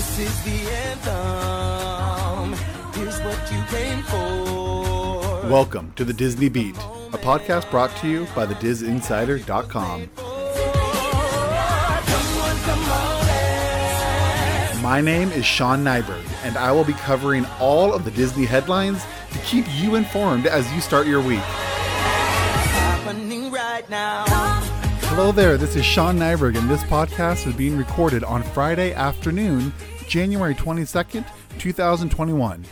This is the anthem. Here's what you came for. Welcome to the Disney Beat, a podcast brought to you by thedisinsider.com. My name is Sean Nyberg, and I will be covering all of the Disney headlines to keep you informed as you start your week. Hello there, this is Sean Nyberg, and this podcast is being recorded on Friday afternoon, January 22nd, 2021.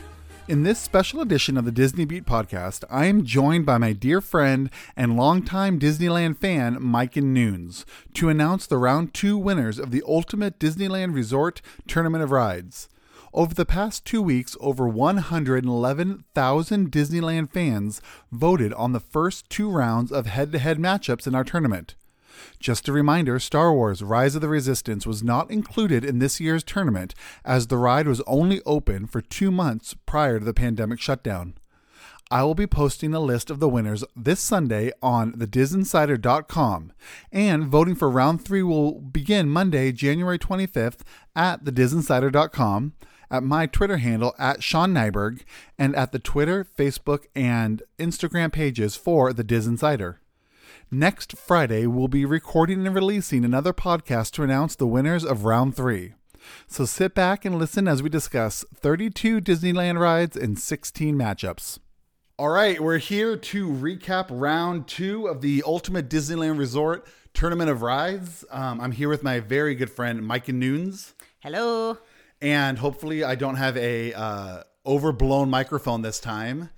In this special edition of the Disney Beat podcast, I am joined by my dear friend and longtime Disneyland fan, Myken Nunes, to announce the round two winners of the Ultimate Disneyland Resort Tournament of Rides. Over the past two weeks, over 111,000 Disneyland fans voted on the first two rounds of head to head matchups in our tournament. Just a reminder Star Wars Rise of the Resistance was not included in this year's tournament as the ride was only open for two months prior to the pandemic shutdown. I will be posting a list of the winners this Sunday on thedisinsider.com, and voting for round three will begin Monday, January 25th at thedisinsider.com, at my Twitter handle at Sean Nyberg, and at the Twitter, Facebook, and Instagram pages for The DisInsider. Next Friday, we'll be recording and releasing another podcast to announce the winners of round three. So sit back and listen as we discuss 32 Disneyland rides and 16 matchups. All right, we're here to recap round two of the Ultimate Disneyland Resort Tournament of Rides. Um, I'm here with my very good friend Myken Nunes, Hello. and hopefully I don't have a uh, overblown microphone this time.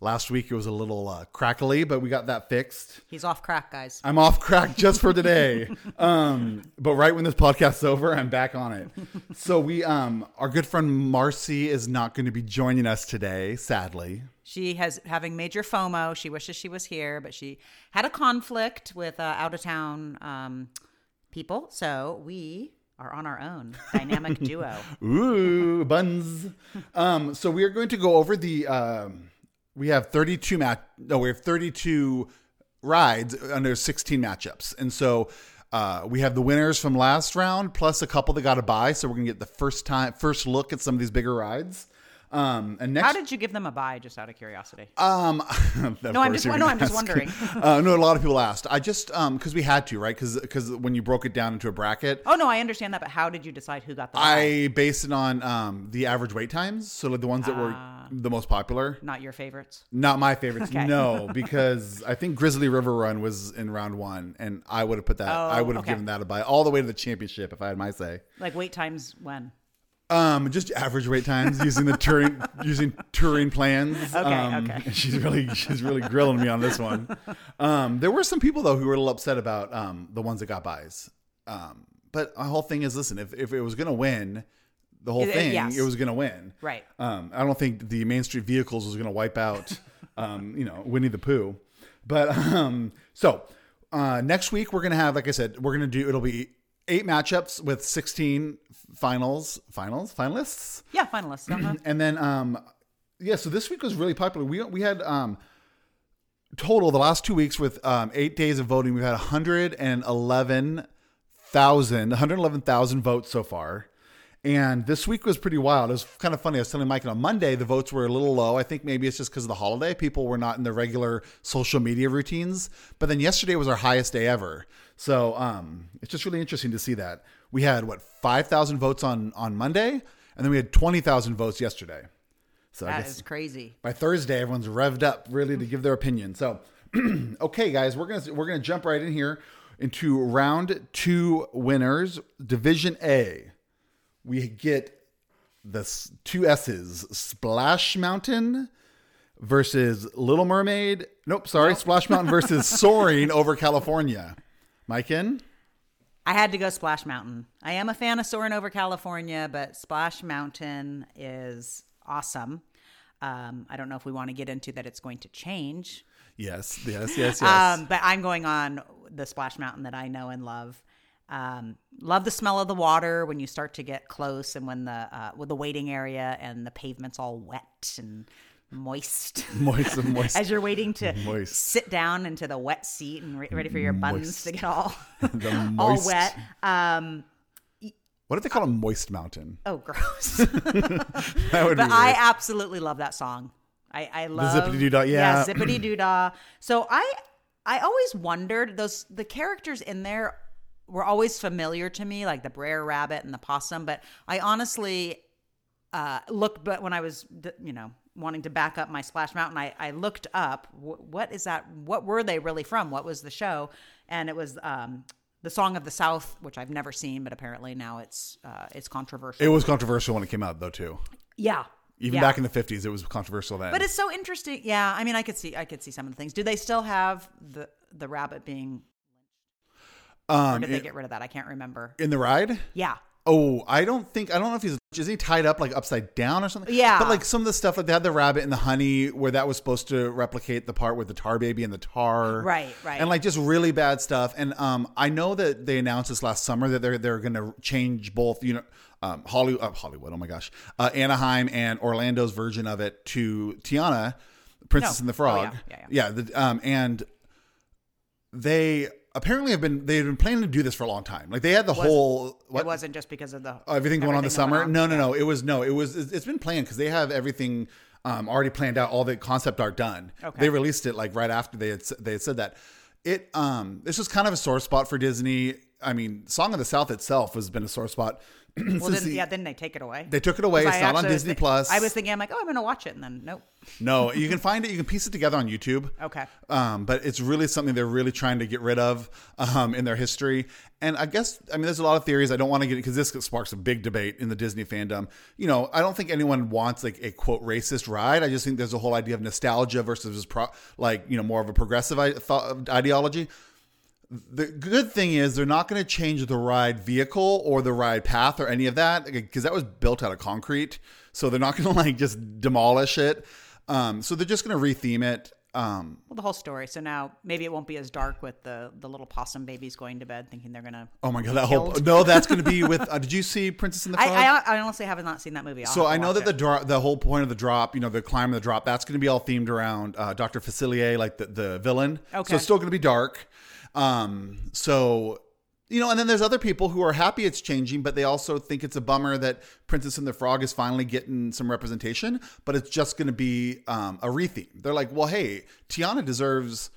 Last week it was a little uh, crackly, but we got that fixed. He's off crack, guys. I'm off crack just for today. um, but right when this podcast's over, I'm back on it. So we, um, our good friend Marcy is not going to be joining us today, sadly. She has having major FOMO. She wishes she was here, but she had a conflict with uh, out of town um, people. So we are on our own dynamic duo. Ooh, buns. Um, so we are going to go over the. Um, we have 32 match. No, we have 32 rides under 16 matchups, and so uh, we have the winners from last round plus a couple that got a buy. So we're gonna get the first time, first look at some of these bigger rides. Um, and next, How did you give them a buy? Just out of curiosity. Um, No, I'm just- no, I'm just wondering. uh, no, a lot of people asked. I just um because we had to, right? Because because when you broke it down into a bracket, oh no, I understand that, but how did you decide who got the buy? I based it on um the average wait times, so like the ones that were the most popular. Not your favorites. Not my favorites, Okay. no, because I think Grizzly River Run was in round one, and I would have put that. I Oh, would have okay. given that a buy all the way to the championship if I had my say. Like wait times when? Um, just average wait times using the touring using touring plans. Okay, um, okay. She's really she's really grilling me on this one. Um, there were some people though who were a little upset about um the ones that got buys. Um, but my whole thing is listen, if if it was gonna win, the whole it- thing yes. it was gonna win. Right. Um, I don't think the Main Street Vehicles was gonna wipe out um, you know, Winnie the Pooh. But um so uh next week we're gonna have, like I said, we're gonna do it'll be eight matchups with 16 finals finals finalists Yeah, finalists. Uh-huh. and then um yeah so this week was really popular we we had um total the last two weeks with um eight days of voting we've had 111000 111000 votes so far and this week was pretty wild. It was kind of funny. I was telling Mike on Monday the votes were a little low. I think maybe it's just because of the holiday. People were not in their regular social media routines. But then yesterday was our highest day ever. So um, it's just really interesting to see that. We had what five thousand votes on on Monday, and then we had twenty thousand votes yesterday. So guess is crazy. by Thursday, everyone's revved up, really, to give their opinion. So, okay, guys, we're gonna we're gonna jump right in here into round two winners, Division A. We get the two S's: Splash Mountain versus Little Mermaid. Nope, sorry, Splash Mountain versus Soaring over California. Myken. I had to go Splash Mountain. I am a fan of Soaring Over California, but Splash Mountain is awesome. Um, I don't know if we want to get into that it's going to change. Yes, yes, yes, yes. Um, but I'm going on the Splash Mountain that I know and love. Um, love the smell of the water when you start to get close and when the uh, with the waiting area and the pavement's all wet and moist. moist, moist. As you're waiting to Moist. sit down into the wet seat and re- ready for your buns Moist. to get all The all wet. Um, What if they call a Moist Mountain? Oh, gross. But I absolutely love that song. I, I love zippity-doo-dah, yeah. zippity doo dah. So I I always wondered those the characters in there were always familiar to me, like the Brer Rabbit and the possum. But I honestly uh, looked, but when I was you know wanting to back up my Splash Mountain, I, I looked up wh- what is that? What were they really from? What was the show? And it was um, the Song of the South, which I've never seen, but apparently now it's uh, it's controversial. It was controversial when it came out, though, too. yeah, Even yeah. back in the fifties, it was controversial then. But it's so interesting. Yeah, I mean, I could see, I could see some of the things. Do they still have the the rabbit being? Or um, did they get rid of that? I can't remember. in the ride. Yeah. Oh, I don't think I don't know if he's is he tied up like upside down or something. Yeah. but like some of the stuff like they had the rabbit and the honey where that was supposed to replicate the part with the tar baby and the tar. Right, right. And like just really bad stuff. And um, I know that they announced this last summer that they're they're going to change both you know um Hollywood uh, Hollywood oh my gosh uh, Anaheim and Orlando's version of it to Tiana, Princess No. and the Oh, Frog. yeah, yeah, yeah. the, um, and they apparently have been they've been planning to do this for a long time. Like they had the whole what It wasn't just because of the Oh, everything going on this everything summer? going No, no, no. It was no. It was. It's it's been planned because they have everything um, already planned out. All the concept art done. Okay. They released it like right after they had they had said that. It um this was kind of a sore spot for Disney. I mean, Song of the South itself has been a sore spot. Well, then, the- yeah, then they take it away. they took it away. It's I not on Disney thi- Plus. I was thinking, I'm like, oh, I'm going to watch it, and then nope. no, you can find it. You can piece it together on YouTube. Okay. Um, but it's really something they're really trying to get rid of um, in their history. And I guess, I mean, there's a lot of theories. I don't want to get because this sparks a big debate in the Disney fandom. You know, I don't think anyone wants like a quote racist ride. I just think there's a whole idea of nostalgia versus pro, like, you know, more of a progressive I- thought, ideology. The good thing is they're not going to change the ride vehicle or the ride path or any of that because that was built out of concrete. So they're not going to like just demolish it. Um, so they're just going to retheme it. Um, Well, the whole story. So now maybe it won't be as dark with the the little possum babies going to bed, thinking they're gonna. oh my god, that whole no, that's going to be with. Uh, did you see Princess and the Frog? I, I I honestly have not seen that movie. I'll so I know that the it. drop, the whole point of the drop, you know, the climb of the drop, that's going to be all themed around uh, Doctor Facilier, like the the villain. Okay. So it's still going to be dark. Um, so you know, and then there's other people who are happy it's changing, but they also think it's a bummer that Princess and the Frog is finally getting some representation, but it's just going to be um, a retheme. They're like, well, hey, Tiana deserves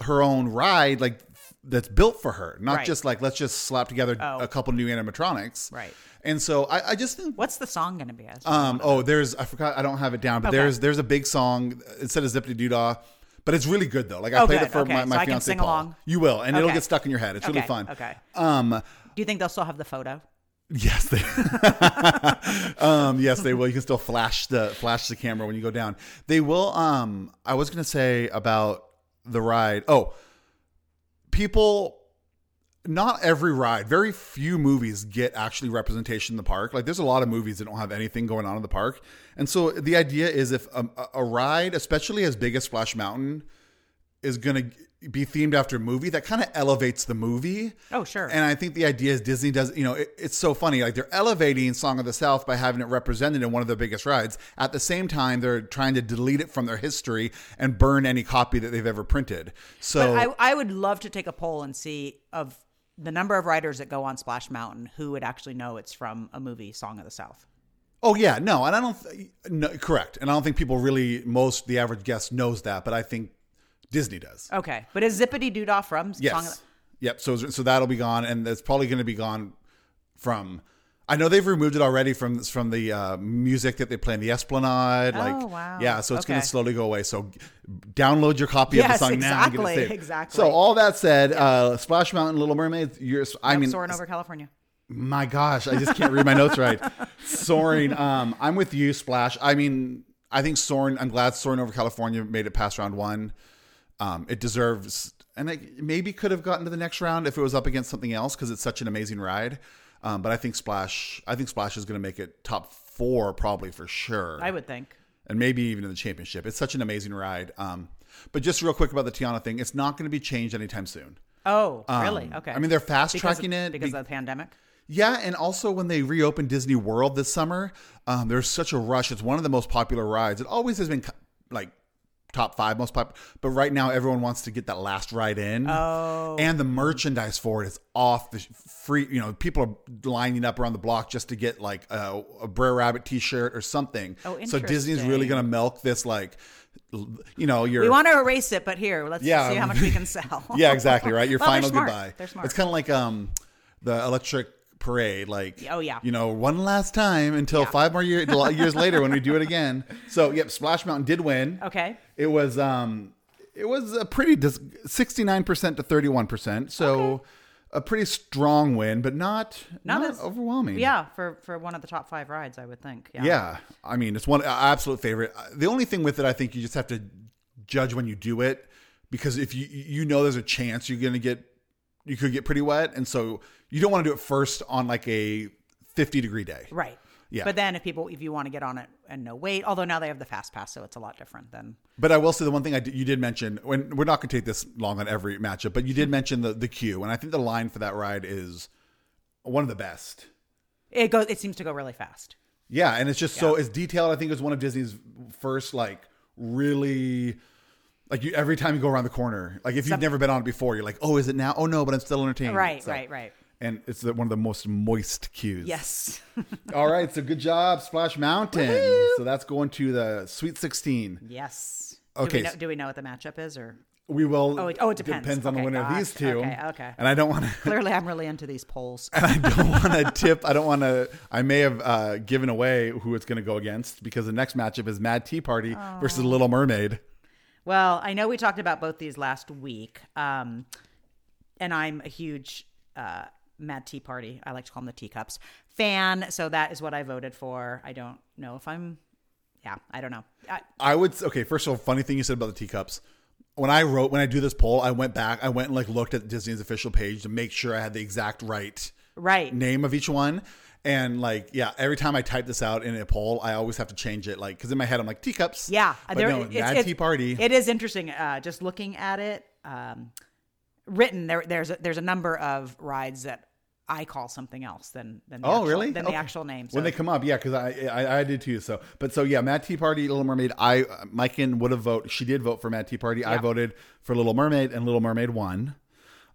her own ride, like that's built for her, not Right. just like let's just slap together Oh. a couple new animatronics. Right. And so I, I just think What's the song going to be? Um, oh, there's I forgot I don't have it down, but Okay. there's there's a big song instead of Zippity Doo Dah, but it's really good though. Like I Oh, played good. it for Okay. my, So my can fiance Paul. along? You will, and it'll get stuck in your head. It's really fun. okay. Um, Do you think they'll still have the photo? yes, they. um, yes, they will. You can still flash the flash the camera when you go down. They will. Um, I was gonna say about the ride. Oh, people not every ride, very few movies get actually representation in the park. Like there's a lot of movies that don't have anything going on in the park. And so the idea is if a, a ride, especially as big as Splash Mountain, is going to be themed after a movie, that kind of elevates the movie. Oh, sure. And I think the idea is Disney does, you know, it, it's so funny. Like they're elevating Song of the South by having it represented in one of their biggest rides. At the same time, they're trying to delete it from their history and burn any copy that they've ever printed. So I, I would love to take a poll and see of the number of writers that go on Splash Mountain who would actually know it's from a movie, Song of the South. Oh yeah, no, and I don't. Th- no, correct, and I don't think people really, most the average guest knows that, but I think Disney does. Okay, but is Zippity Doo Dah from yes. Song of the Yep. So so that'll be gone, and it's probably going to be gone from. I know they've removed it already from from the uh, music that they play in the Esplanade. Like, Oh, wow. yeah, so it's going to slowly go away. So download your copy of the Yes, song now. get it exactly, exactly. So all that said, uh, Splash Mountain, Little Mermaid. You're, I mean, soaring over California. my gosh, I just can't read my notes right. Soaring. Um, I'm with you, Splash. I mean, I think Soaring. I'm glad Soaring over California made it past round one. Um, it deserves, and it maybe could have gotten to the next round if it was up against something else because it's such an amazing ride. Um, but I think Splash. I think Splash is going to make it top four probably for sure I would think. and maybe even in the championship. It's such an amazing ride. Um, but just real quick about the Tiana thing, it's not going to be changed anytime soon. Oh, Um, really? Okay. I mean, they're fast tracking it because be- of the pandemic. yeah, and also when they reopened Disney World this summer, um, there's such a rush. It's one of the most popular rides. It always has been like top five most popular. But right now, everyone wants to get that last ride in. Oh. And the merchandise for it is off the free. You know, people are lining up around the block just to get like a, a Brer Rabbit T-shirt or something. Oh, so Disney's really going to milk this like, you know, your We want to erase it, but here, let's Yeah. see how much we can sell. yeah, exactly right. Your Well, final goodbye. It's kind of like um the electric parade. Like Oh, yeah. you know, one last time until Yeah. five more year, years later when we do it again. So yep, Splash Mountain did win. Okay. It was um it was a pretty sixty nine percent to thirty one percent. So. A pretty strong win, but not not, Not as- overwhelming. Yeah, for for one of the top five rides, I would think. Yeah. Yeah, I mean, it's one uh, absolute favorite. The only thing with it, I think, you just have to judge when you do it because if you you know there's a chance you're gonna get you could get pretty wet, and so you don't want to do it first on like a 50 degree day. Right. Yeah. But then if people, if you want to get on it and no wait, although now they have the fast pass, so it's a lot different than. But I will say the one thing I did, you did mention when we're not going to take this long on every matchup, but you did hmm. mention the the queue, and I think the line for that ride is one of the best. It goes. It seems to go really fast. Yeah, and it's just so it's detailed. I think it's one of Disney's first like really like you every time you go around the corner. Like if you've never been on it before, you're like, oh, is it now? Oh no, but I'm still entertained. Right. So- Right. Right. And it's the, one of the most moist queues. Yes. All right, so good job, Splash Mountain. So that's going to the Sweet 16. yes. Okay, Do we, know, do we know what the matchup is, or We will. Oh, it- oh, it depends. Depends on the Okay, winner of these two. Okay, okay. And I don't want to. clearly I'm really into these polls. and I don't want to tip. I don't want to. I may have uh, given away who it's going to go against because the next matchup is Mad Tea Party versus Little Mermaid. Well, I know we talked about both these last week, um, and I'm a huge uh, Mad Tea Party. I like to call them the teacups fan. So that is what I voted for. I don't know if I'm. Yeah, I don't know. I, I would okay. First of all, funny thing you said about the teacups. When I wrote, when I do this poll, I went back. I went and like looked at Disney's official page to make sure I had the exact right right. name of each one. And like, yeah, every time I type this out in a poll, I always have to change it. Like, because in my head, I'm like teacups. Yeah, but there- no, it's- Mad it's- Tea Party. It is interesting. Uh, just looking at it, um, written there. There's a, there's a number of rides that I call something else than than the Oh, actual, really? than Okay. the actual name. So when they come up, yeah, because I, I I did too. So, but so yeah, Mad Tea Party, Little Mermaid. I Myken would have voted. She did vote for Mad Tea Party. I voted for Little Mermaid, and Little Mermaid won.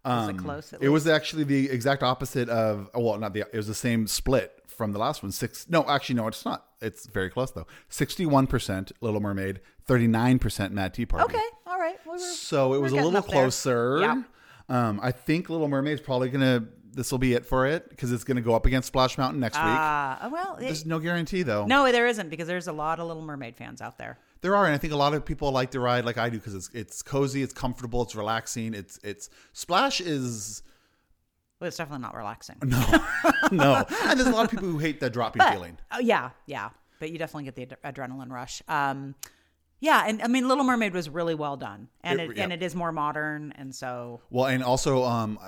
was it close? Um, It was actually the exact opposite of oh, well, not the. It was the same split from the last one. Six. No, actually, no, it's not. It's very close though. Sixty-one percent Little Mermaid, thirty-nine percent Mad Tea Party. okay. All right. We were- So it was a little there. closer. Yeah. Um, I think Little Mermaid's probably gonna. This will be it for it because it's gonna go up against Splash Mountain next week. Uh, well, it- There's no guarantee though. no, there isn't because there's a lot of Little Mermaid fans out there. There are, and I think a lot of people like the ride like I do because it's it's cozy, it's comfortable, it's relaxing. It's it's Splash is Well, it's definitely not relaxing. no, no, and there's a lot of people who hate the dropping feeling. Oh yeah, yeah. But you definitely get the ad- adrenaline rush. Um, yeah, and I mean, Little Mermaid was really well done, and It- it, yeah. and it is more modern, and so Well, and also, um,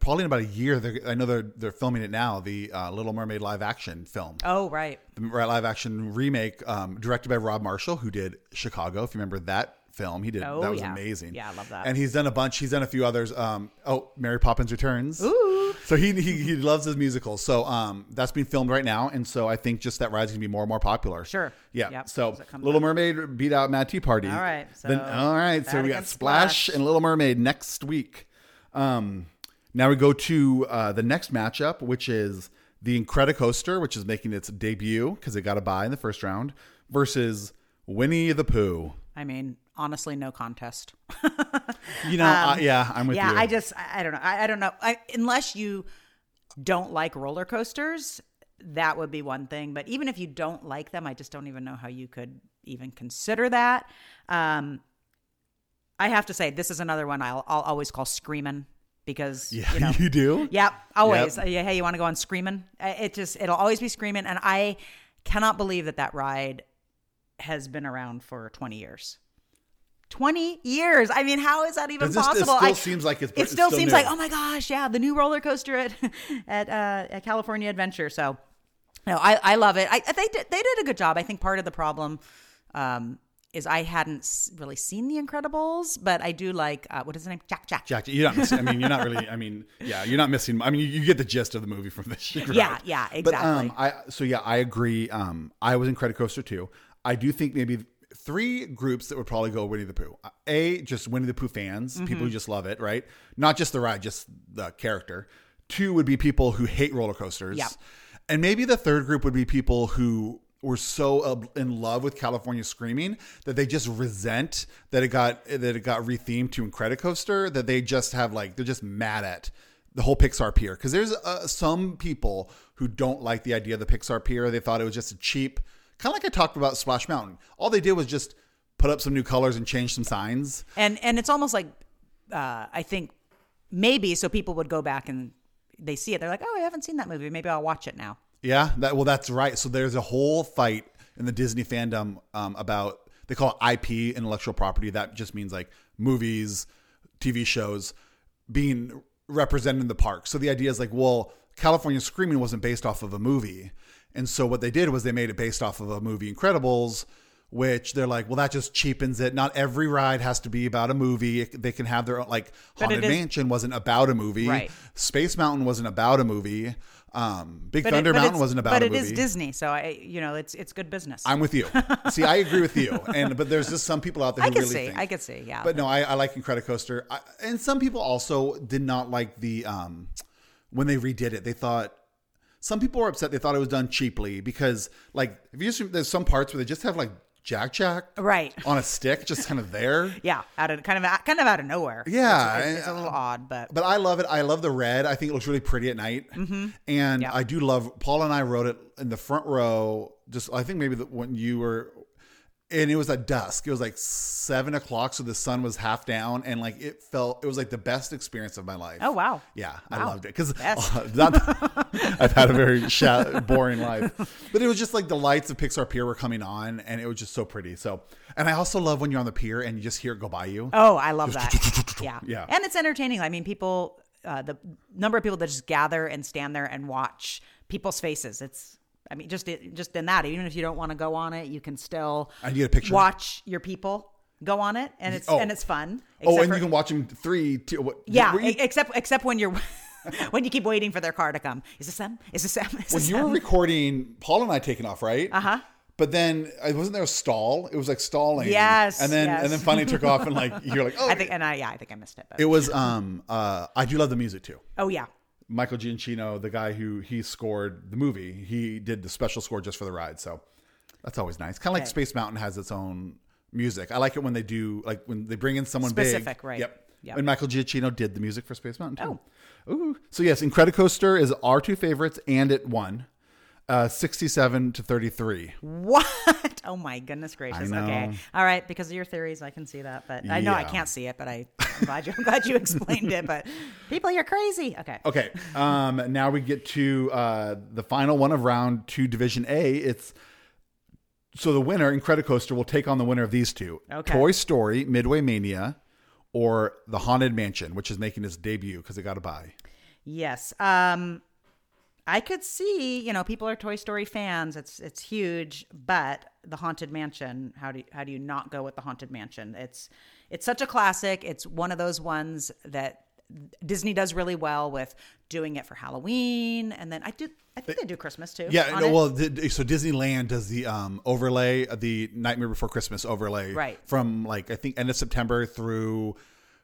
probably in about a year, they're, I know they're they're filming it now. The uh, Little Mermaid live action film, oh right, the live action remake, um, directed by Rob Marshall, who did Chicago. If you remember that film, he did Oh, that was yeah. amazing. Yeah, I love that. And he's done a bunch. He's done a few others. Um, oh, Mary Poppins Returns. Ooh. So he, he he loves his musicals. So um, that's being filmed right now, and so I think just that ride's gonna be more and more popular. Sure. Yeah. Yep, So as it comes Little up. Mermaid beat out Mad Tea Party. All right, so then all right. So we got Splash, Splash. and Little Mermaid next week. Um, now we go to uh, the next matchup, which is the Incredicoaster, which is making its debut because it got a bye in the first round, versus Winnie the Pooh. I mean, honestly, no contest. You know, uh, yeah, I'm with Um, yeah, you. I just, I, I don't know, I, I don't know. I, unless you don't like roller coasters, that would be one thing. But even if you don't like them, I just don't even know how you could even consider that. Um, I have to say, this is another one I'll, I'll always call screaming because yeah, you know, you do. Yep, always. Yep. Yeah, hey, you want to go on screaming? It just it'll always be screaming, and I cannot believe that that ride has been around for twenty years. Twenty years. I mean, how is that even this- it possible? still I- seems like it's- it still still seems new. like oh my gosh, yeah, the new roller coaster at at, uh, at California Adventure. So, no, I I love it. I, I they did, they did a good job. I think part of the problem. Um, is I hadn't really seen The Incredibles, but I do like uh, what is his name? Jack Jack. Jack, you're not. Missing, I mean, you're not really. I mean, yeah, you're not missing. I mean, you, you get the gist of the movie from this. Yeah, ride. yeah, But um, exactly. I so yeah, I agree. Um, I was Incredicoaster too. I do think maybe three groups that would probably go Winnie the Pooh. Uh, A, just Winnie the Pooh fans, people who just love it, right? Not just the ride, just the character. Two would be people who hate roller coasters. And maybe the third group would be people who were so in love with California Screaming that they just resent that it got that it got rethemed to Incredicoaster that they just have like they're just mad at the whole Pixar Pier because there's uh, some people who don't like the idea of the Pixar Pier. They thought it was just a cheap kind of like I talked about Splash Mountain. All they did was just put up some new colors and change some signs. and and it's almost like uh, I think maybe so people would go back and they see it. They're like, oh, I haven't seen that movie. Maybe I'll watch it now. Yeah, that well, that's right. So there's a whole fight in the Disney fandom um, about they call it IP, intellectual property. That just means like movies, TV shows being represented in the park. So the idea is like, well, California Screaming wasn't based off of a movie, and so what they did was they made it based off of a movie, Incredibles. Which they're like, well, that just cheapens it. Not every ride has to be about a movie. They can have their own, like But Haunted it Mansion wasn't about a movie. Right. Space Mountain wasn't about a movie. Um, Big But Thunder but Mountain wasn't about But a it movie. is Disney, so I, you know, it's it's good business. I'm with you. See, I agree with you. And but there's just some people out there who I can really see, think. I can see, yeah. But no, I, I like Incredicoaster. I, and some people also did not like the um when they redid it. They thought some people were upset. They thought it was done cheaply because like if you just there's some parts where they just have like Jack Jack Right. on a stick, just kind of there. yeah, out of kind of kind of out of nowhere. Yeah, it's, it's, a little odd, but But I love it. I love the red. I think it looks really pretty at night. Mm-hmm. And Yeah. I do love. Paul and I rode it in the front row. Just I think maybe the, when you were, and it was at dusk. It was like seven o'clock, so the sun was half down, and like it felt. It was like the best experience of my life. oh wow, Yeah, I loved it because I've had a very boring life, but it was just like the lights of Pixar Pier were coming on, and it was just so pretty. So, and I also love when you're on the pier and you just hear it go by you. Oh, I love that. yeah. Yeah. And it's entertaining. I mean, people, uh, the number of people that just gather and stand there and watch people's faces. It's, I mean, just just in that, even if you don't want to go on it, you can still get a picture. watch your people go on it, and it's Oh. and it's fun. Oh, and for- you can watch them three, two. What, yeah, you- except except when you're when you keep waiting for their car to come. Is this them? Is this them? Is when this you were them? recording, Paul and I taking off, right? Uh Uh-huh. But then uh, wasn't there a stall? It was like stalling. Yes, And then yes. and then finally took off and like you're like oh. I think, and I yeah, I think I missed it. But, it was um uh I do love the music too. oh yeah, Michael Giacchino, the guy who he scored the movie, he did the special score just for the ride. So that's always nice. Kind of like Space Mountain has its own music. I like it when they do like when they bring in someone big. Specific, right. Yep. Yep. And Michael Giacchino did the music for Space Mountain too. Oh. Ooh. So yes, Incredicoaster is our two favorites, and it won. Uh, 67 to 33. What? Oh my goodness gracious. Okay. All right. Because of your theories, I can see that. But I know I can't see it, but I, I'm glad you, I'm glad you explained it. But people, you're crazy. Okay. Okay. Um, now we get to uh, the final one of round two, Division A. It's so the winner, Incredicoaster, will take on the winner of these two: Okay. Toy Story, Midway Mania, or the Haunted Mansion, which is making its debut because it got a buy. Yes. Um, I could see, you know, people are Toy Story fans. It's it's huge, but the Haunted Mansion. How do you, how do you not go with the Haunted Mansion? It's it's such a classic. It's one of those ones that Disney does really well with doing it for Halloween, and then I do. I think they do Christmas too. Yeah, no, well, the, so Disneyland does the um, overlay, uh, the Nightmare Before Christmas overlay, Right. From like I think end of September through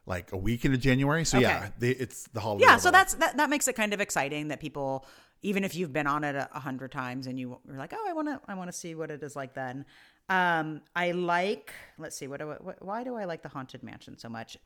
like a week into January. So yeah, they, it's the holiday. yeah so that's that, that makes it kind of exciting that people even if you've been on it a, hundred times and you, you're like oh i want to i want to see what it is like then. Um i like let's see what, do I, what why do i like the haunted mansion so much?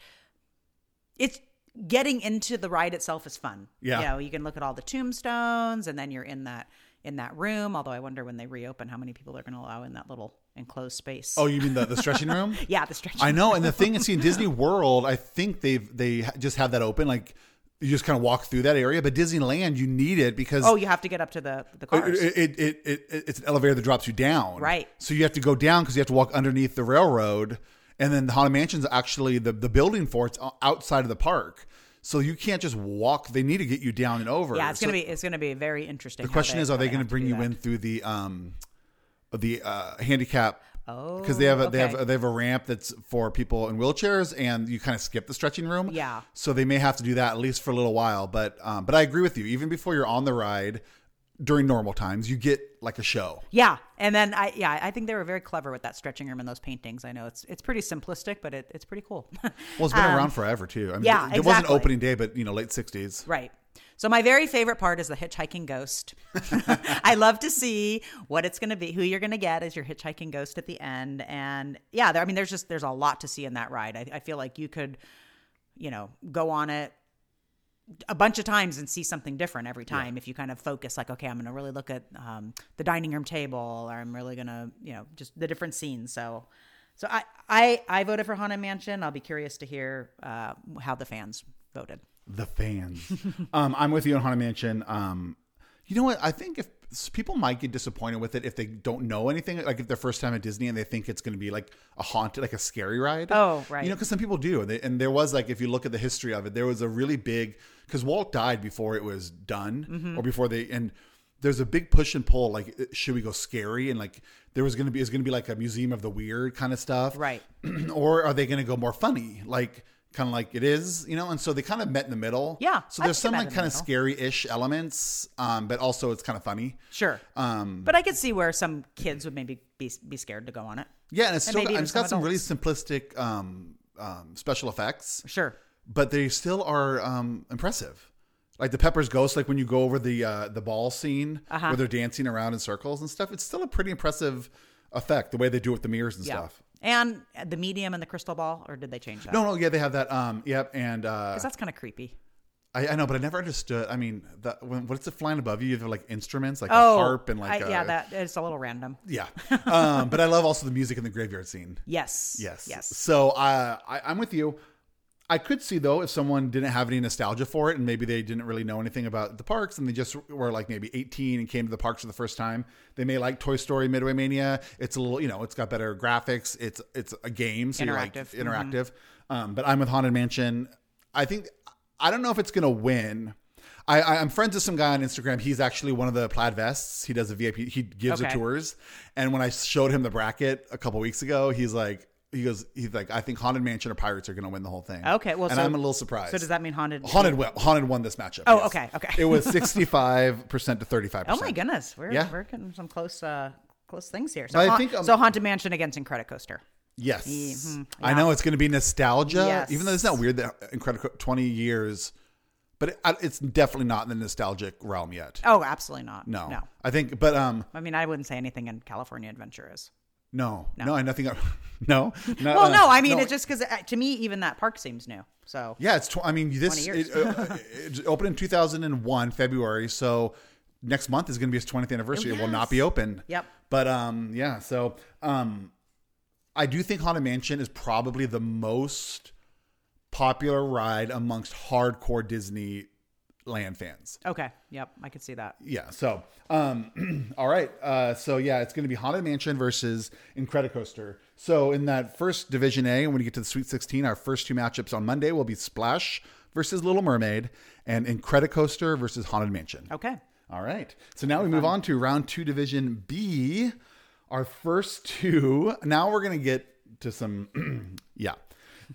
It's getting into the ride itself is fun. Yeah. you know you can look at all the tombstones and then you're in that in that room although i wonder when they reopen how many people they're going to allow in that little enclosed space. Oh, you mean the, the stretching room? yeah the stretch I know, and the thing is, see, in Disney World, I think they've they just have that open, like you just kind of walk through that area. But Disneyland, you need it because oh you have to get up to the the cars it, it, it, it, it- it's an elevator that drops you down, Right. So you have to go down because you have to walk underneath the railroad, and then the Haunted Mansion's actually the the building for it's outside of the park, so you can't just walk. They need to get you down and over. yeah it's So gonna be it's gonna be very interesting The question is, are they going to bring you that. in through the um the uh, handicap? Oh, because they have a, they okay. have they have a ramp that's for people in wheelchairs, and you kind of skip the stretching room. Yeah. So they may have to do that at least for a little while. But um, but I agree with you. Even before you're on the ride, during normal times. You get like a show. Yeah, and then I yeah I think they were very clever with that stretching room and those paintings. I know it's it's pretty simplistic, but it, it's pretty cool. Well, it's been around forever too. I mean, Um, yeah, it, it wasn't opening day, but you know, late '60s. right. So my very favorite part is the hitchhiking ghost. I love to see what it's going to be, who you're going to get as your hitchhiking ghost at the end, and yeah, there, I mean, there's just there's a lot to see in that ride. I, I feel like you could, you know, go on it a bunch of times and see something different every time if you kind of focus like okay i'm going to really look at um, the dining room table or i'm really going to you know just the different scenes. So so i i i voted for haunted mansion. I'll be curious to hear uh, how the fans voted The fans. um, I'm with you on Haunted Mansion. Um, you know what? I think if people might get disappointed with it if they don't know anything, like if their first time at Disney and they think it's going to be like a haunted, like a scary ride. Oh, right. You know, because some people do, and, they, and there was like if you look at the history of it, there was a really big because Walt died before it was done Mm-hmm. or before they and. There's a big push and pull. Like, should we go scary? And like, there was going to be is going to be like a museum of the weird kind of stuff, Right. or are they going to go more funny, like kind of like it is, you know? And so they kind of met in the middle. Yeah, So there's some like kind of scary-ish elements, um, but also it's kind of funny. sure Um, but i could see where some kids would maybe be, be scared to go on it yeah, and it's still and it's got some some really simplistic um, um, special effects, sure but they still are um, impressive. Like the Pepper's Ghost, like when you go over the uh, the ball scene Uh-huh. where they're dancing around in circles and stuff, it's still a pretty impressive effect the way they do it with the mirrors and yeah stuff. And the medium and the crystal ball or did they change that No, no, yeah, they have that. Um, yep, and uh, 'Cause that's kind of creepy I, I know, but I never understood. I mean, the, when, what's it flying above you? You have like instruments, like oh a harp and like I- a, yeah that it's a little random yeah. Um, but I love also the music in the graveyard scene. yes Yes, yes So uh, I, I'm with you. I could see though if someone didn't have any nostalgia for it and maybe they didn't really know anything about the parks and they just were like maybe 18 and came to the parks for the first time. They may like Toy Story Midway Mania. It's a little, you know, it's got better graphics. It's it's a game, so you're like Interactive. interactive. Um, but I'm with Haunted Mansion. I think I don't know if it's gonna win. I, I'm friends with some guy on Instagram. He's actually one of the plaid vests. He does a VIP. He gives the Okay. tours. And when I showed him the bracket a couple weeks ago, he's like, he goes, he's like, I think Haunted Mansion or Pirates are going to win the whole thing. Okay, well, and so- I'm a little surprised. so does that mean haunted Haunted won, Haunted won this matchup. Oh, okay, okay. It was 65 percent to 35. percent Oh my goodness, we're Yeah. we're getting some close uh close things here. So, I think, um, so haunted mansion against Incredicoaster. Yes, Mhm, I know it's going to be nostalgia. Yes. Even though it's not weird that Incredible 20 years, but it, it's definitely not in the nostalgic realm yet. Oh, absolutely not. No, no. I think, but um, I mean, I wouldn't say anything in California Adventure is. No, no, I nothing. No, no. Well, uh, no, I mean no. it's just because to me, even that park seems new. So Yeah, it's. Tw- I mean, this 20 years. it, uh, it opened in 2001 February, so next month is going to be its 20th anniversary. It will not be open. Yep. But um, yeah. So um, I do think Haunted Mansion is probably the most popular ride amongst hardcore Disney land fans. okay, yep, I could see that. Yeah. So, um, all right. Uh, so yeah, it's going to be Haunted Mansion versus Incredicoaster. So in that first Division A, when we get to the Sweet 16, our first two matchups on Monday will be Splash versus Little Mermaid and Incredicoaster versus Haunted Mansion. Okay, All right. So now we move on to round two, Division B. Our first two. Now we're going to get to some, yeah.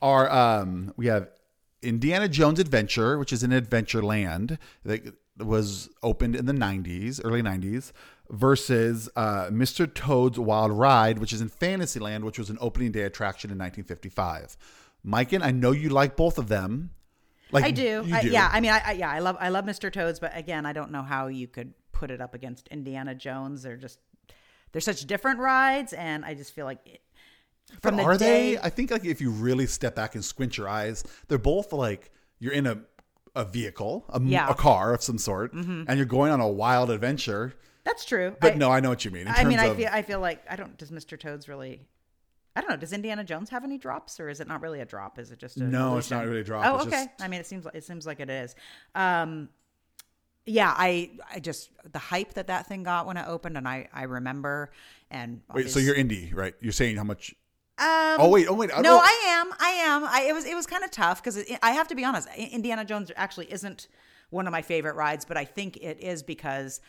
Our um, we have Indiana Jones Adventure, which is in Adventureland that was opened in the 90s, early 90s, versus uh, Mr. Toad's Wild Ride, which is in Fantasyland, which was an opening day attraction in 1955. Myken, I know you like both of them. Like I do. you I, yeah, I mean, I, I yeah, I love I love Mr. Toads, but again, I don't know how you could put it up against Indiana Jones. They're just they're such different rides, and I just feel like from But the are day, they? I think like if you really step back and squint your eyes, they're both like you're in a a vehicle, a, Yeah. Mm-hmm. a car of some sort, and you're going on a wild adventure. That's true. But I, no, I know what you mean. In I mean, I of- feel I feel like I don't. Does Mr. Toad's really? I don't know. Does Indiana Jones have any drops, or is it not really a drop? Is it just a No, it's not really a drop. Oh, okay. just- I mean, it seems like it seems like it is. Um, yeah, I I just the hype that that thing got when it opened, and I I remember. And Wait, so you're Indy, right? You're saying how much? Um, Oh wait, oh wait. I no, I am. I am. I, it was it was kind of tough because I have to be honest. Indiana Jones actually isn't one of my favorite rides, but I think it is because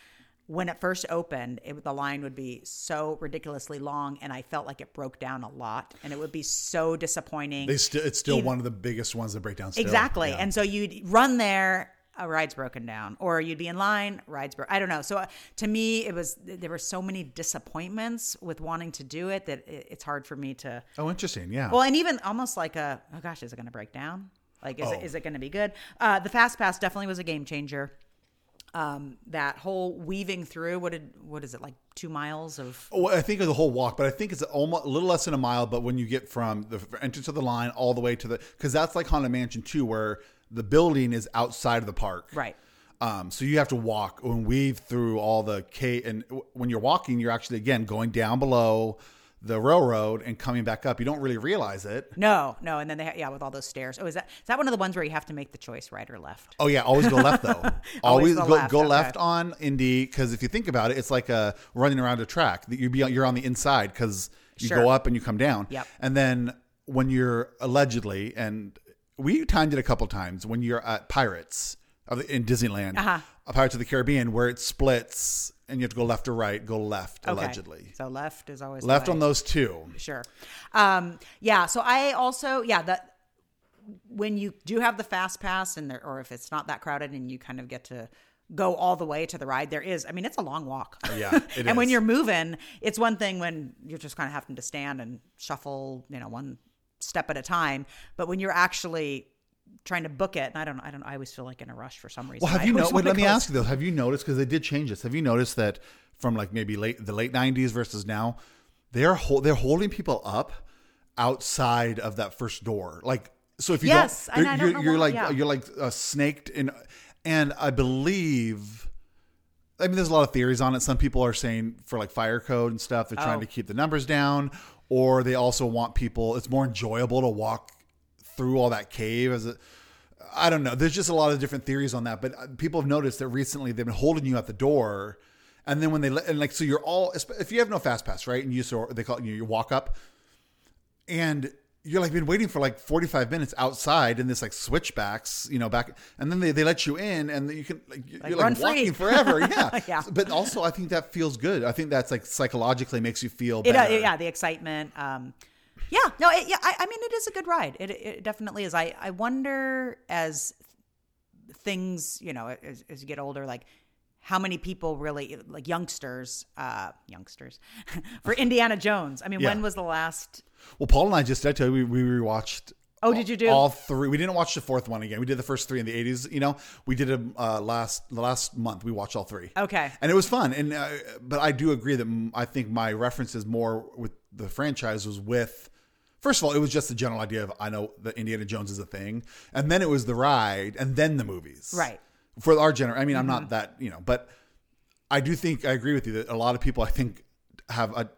when it first opened, it, the line would be so ridiculously long, and I felt like it broke down a lot, and it would be so disappointing. They still, it's still Even- one of the biggest ones that break down. Still. Exactly. Yeah. And so you'd run there a ride's broken down, or you'd be in line, ride's broken. I don't know. So uh, to me, it was there were so many disappointments with wanting to do it that it, it's hard for me to. Oh, interesting. Yeah. Well, and even almost like a oh gosh, is it going to break down? Like, is Oh. it is it going to be good? Uh, the fast pass definitely was a game changer. Um, that whole weaving through what did what is it like two miles of Oh, I think of the whole walk, but I think it's almost a little less than a mile. But when you get from the entrance of the line all the way to the, because that's like Haunted Mansion too, where the building is outside of the park. right? Um, so you have to walk and weave through all the K. And w- when you're walking, you're actually again going down below the railroad and coming back up. You don't really realize it. No, no, and then they ha- yeah with all those stairs. Oh, is that is that one of the ones where you have to make the choice, right or left? Oh yeah, always go left though. always Always go go left, go okay. left on Indy because if you think about it, it's like a running around a track. That you be you're on the inside because you Sure. go up and you come down. Yep. And then when you're allegedly and we timed it a couple times when you're at Pirates of the, in Disneyland, Uh-huh. uh Pirates of the Caribbean, where it splits and you have to go left or right. Go left Okay. allegedly. So left is always Left way. on those two. Sure. Um, yeah. So I also, yeah, that when you do have the fast pass and there, or if it's not that crowded and you kind of get to go all the way to the ride, there is, I mean, it's a long walk. Yeah, it and when you're moving, it's one thing when you're just kind of having to stand and shuffle, you know, one step at a time. But when you're actually trying to book it, and I don't, I don't, I always feel like in a rush for some reason. Well, have you? Wait, let me ask you though. Have you noticed because they did change this? Have you noticed that from like maybe late the late '90s versus now, they're hol- they're holding people up outside of that first door. Like, so if you Yes, don't, don't you're, you're like yeah. you're like uh, snaked in, and I believe. I mean, there's a lot of theories on it. Some people are saying for like fire code and stuff, they're trying Oh. to keep the numbers down, or they also want people. It's more enjoyable to walk through all that cave as a. I don't know. There's just a lot of different theories on that, but uh, people have noticed that recently they've been holding you at the door, and then when they let and like so you're all if you have no fast pass right, and you so they call it you, you walk up, and you're like been waiting for like 45 minutes outside in this like switchbacks, you know, back, and then they, they let you in, and you can like you're like, run free. walking forever, yeah, Yeah. But also, I think that feels good. I think that's like psychologically makes you feel It, uh, better. yeah, the excitement. Um, yeah, no, it, yeah. I, I mean, it is a good ride. It, it definitely is. I, I wonder as things, you know, as, as you get older, like how many people really, like youngsters, uh, youngsters, for Indiana Jones. I mean, Yeah. when was the last? Well, Paul and I just I tell you we, we rewatched. Oh, did you do? all three? We didn't watch the fourth one again. We did the first three in the eighties. You know, we did it uh, last the last month. We watched all three. Okay. and it was fun. And uh, but I do agree that mm, I think my references more with the franchise was with. First of all, it was just the general idea of I know that Indiana Jones is a thing, and then it was the ride, and then the movies. Right. For our generation, I mean, I'm Mm-hmm. not that you know, but I do think I agree with you that a lot of people I think have a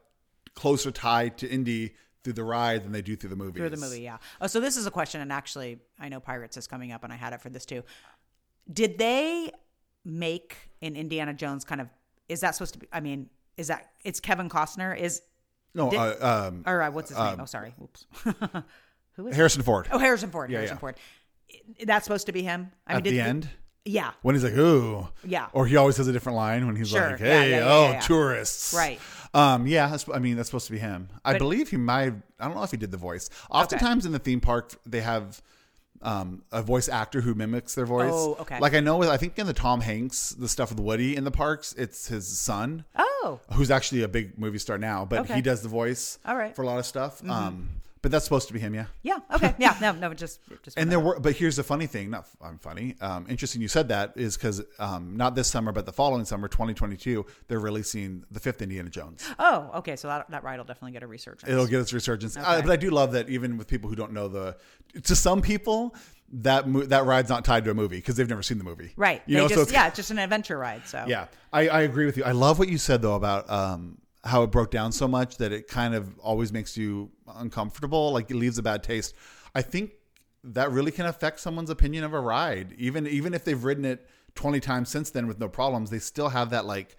closer tie to Indy through the ride than they do through the movies. Through the movie, yeah. Oh, so this is a question, and actually, I know Pirates is coming up, and I had it for this too. Did they make in Indiana Jones kind of? Is that supposed to be? I mean, is that it's Kevin Costner? Is No, Did- uh, um, or uh, what's his name? Oh, sorry. Oops. Who is? it? Harrison Ford Oh, Harrison Ford. Yeah, Harrison yeah. Ford. That's supposed to be him. I at did- the end Yeah. when he's like, "Ooh," Yeah. or he always has a different line when he's Sure. like, "Hey, yeah, yeah, oh, yeah, yeah. tourists." Right. Um. Yeah. That's, I mean, that's supposed to be him. I But- believe he might. I don't know if he did the voice. Oftentimes in the theme park, they have. Um, a voice actor who mimics their voice. Oh, okay. Like I know, with I think in the Tom Hanks, the stuff with Woody in the parks, it's his son. Oh. who's actually a big movie star now, but Okay. he does the voice All right. Mm-hmm. for a lot of stuff. Um, but that's supposed to be him, yeah. Yeah. Okay. Yeah. No. No. Just. just And there were, but here's the funny thing. Not I'm funny. Um, interesting you said that is because um, not this summer, but the following summer, 2022, they're releasing the fifth Indiana Jones. Oh. Okay. So that that ride will definitely get a resurgence. It'll get its resurgence. Okay. but I do love that even with people who don't know the, to some people, that mo- that ride's not tied to a movie because they've never seen the movie. right. You they know, just so yeah. It's just an adventure ride. So Yeah, I, I agree with you. I love what you said though about um, how it broke down so much that it kind of always makes you uncomfortable, like it leaves a bad taste. I think that really can affect someone's opinion of a ride, even even if they've ridden it twenty times since then with no problems. They still have that like.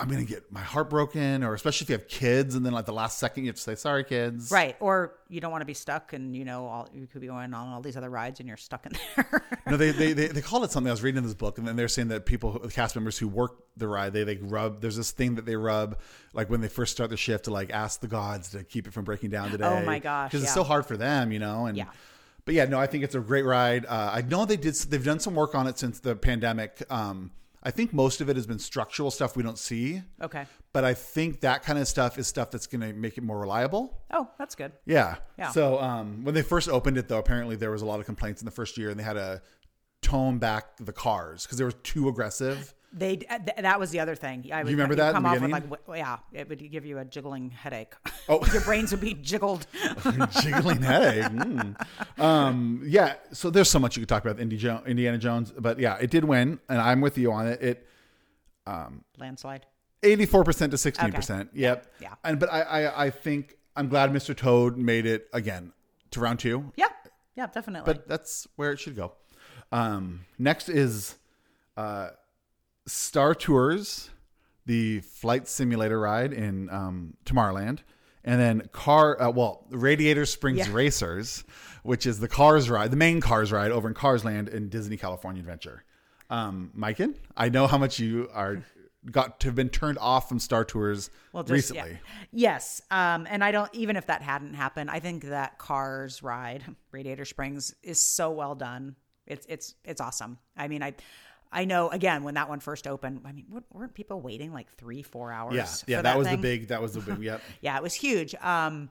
I'm gonna get my heart broken, or especially if you have kids, and then like the last second you have to say sorry, kids. Right. Or you don't want to be stuck, and you know, all, you could be going on all these other rides, and you're stuck in there. No, they, they they they called it something. I was reading in this book, and then they're saying that people, the cast members who work the ride, they like rub. There's this thing that they rub, like when they first start the shift, to like ask the gods to keep it from breaking down today. Oh my gosh, because it's so hard for them, you know. And Yeah. but yeah, no, I think it's a great ride. Uh, I know they did. They've done some work on it since the pandemic. Um, I think most of it has been structural stuff we don't see. Okay. But I think that kind of stuff is stuff that's going to make it more reliable. Oh, that's good. Yeah. Yeah. So um, when they first opened it, though, apparently there was a lot of complaints in the first year, and they had to tone back the cars because they were too aggressive. They th- that was the other thing. I would, remember you'd that Come off with like, w- yeah, it would give you a jiggling headache. Oh. your brains would be jiggled. Jiggling headache. Mm. Um, yeah. So there's so much you could talk about Indiana Jones, but yeah, it did win, and I'm with you on it. It Landslide. 84% to 16%. Yep. Yeah. And but I, I I think I'm glad Mr. Toad made it again to round two. Yeah, yeah, definitely. But that's where it should go. Um, next is uh, Star Tours, the flight simulator ride in um, Tomorrowland. And then car, uh, well, Radiator Springs Yeah. Racers, which is the Cars ride, the main Cars ride over in Cars Land in Disney California Adventure. Um, Myken, I know how much you are got to have been turned off from Star Tours Well, just- recently. yeah. Yes, um, and I don't even if that hadn't happened, I think that Cars ride Radiator Springs is so well done. It's it's it's awesome. I mean, I I know again when that one first opened. I mean, weren't- people waiting like three four hours? Yeah, yeah, that, was thing? the big. That was the big. Yep. Yeah, it was huge. Um,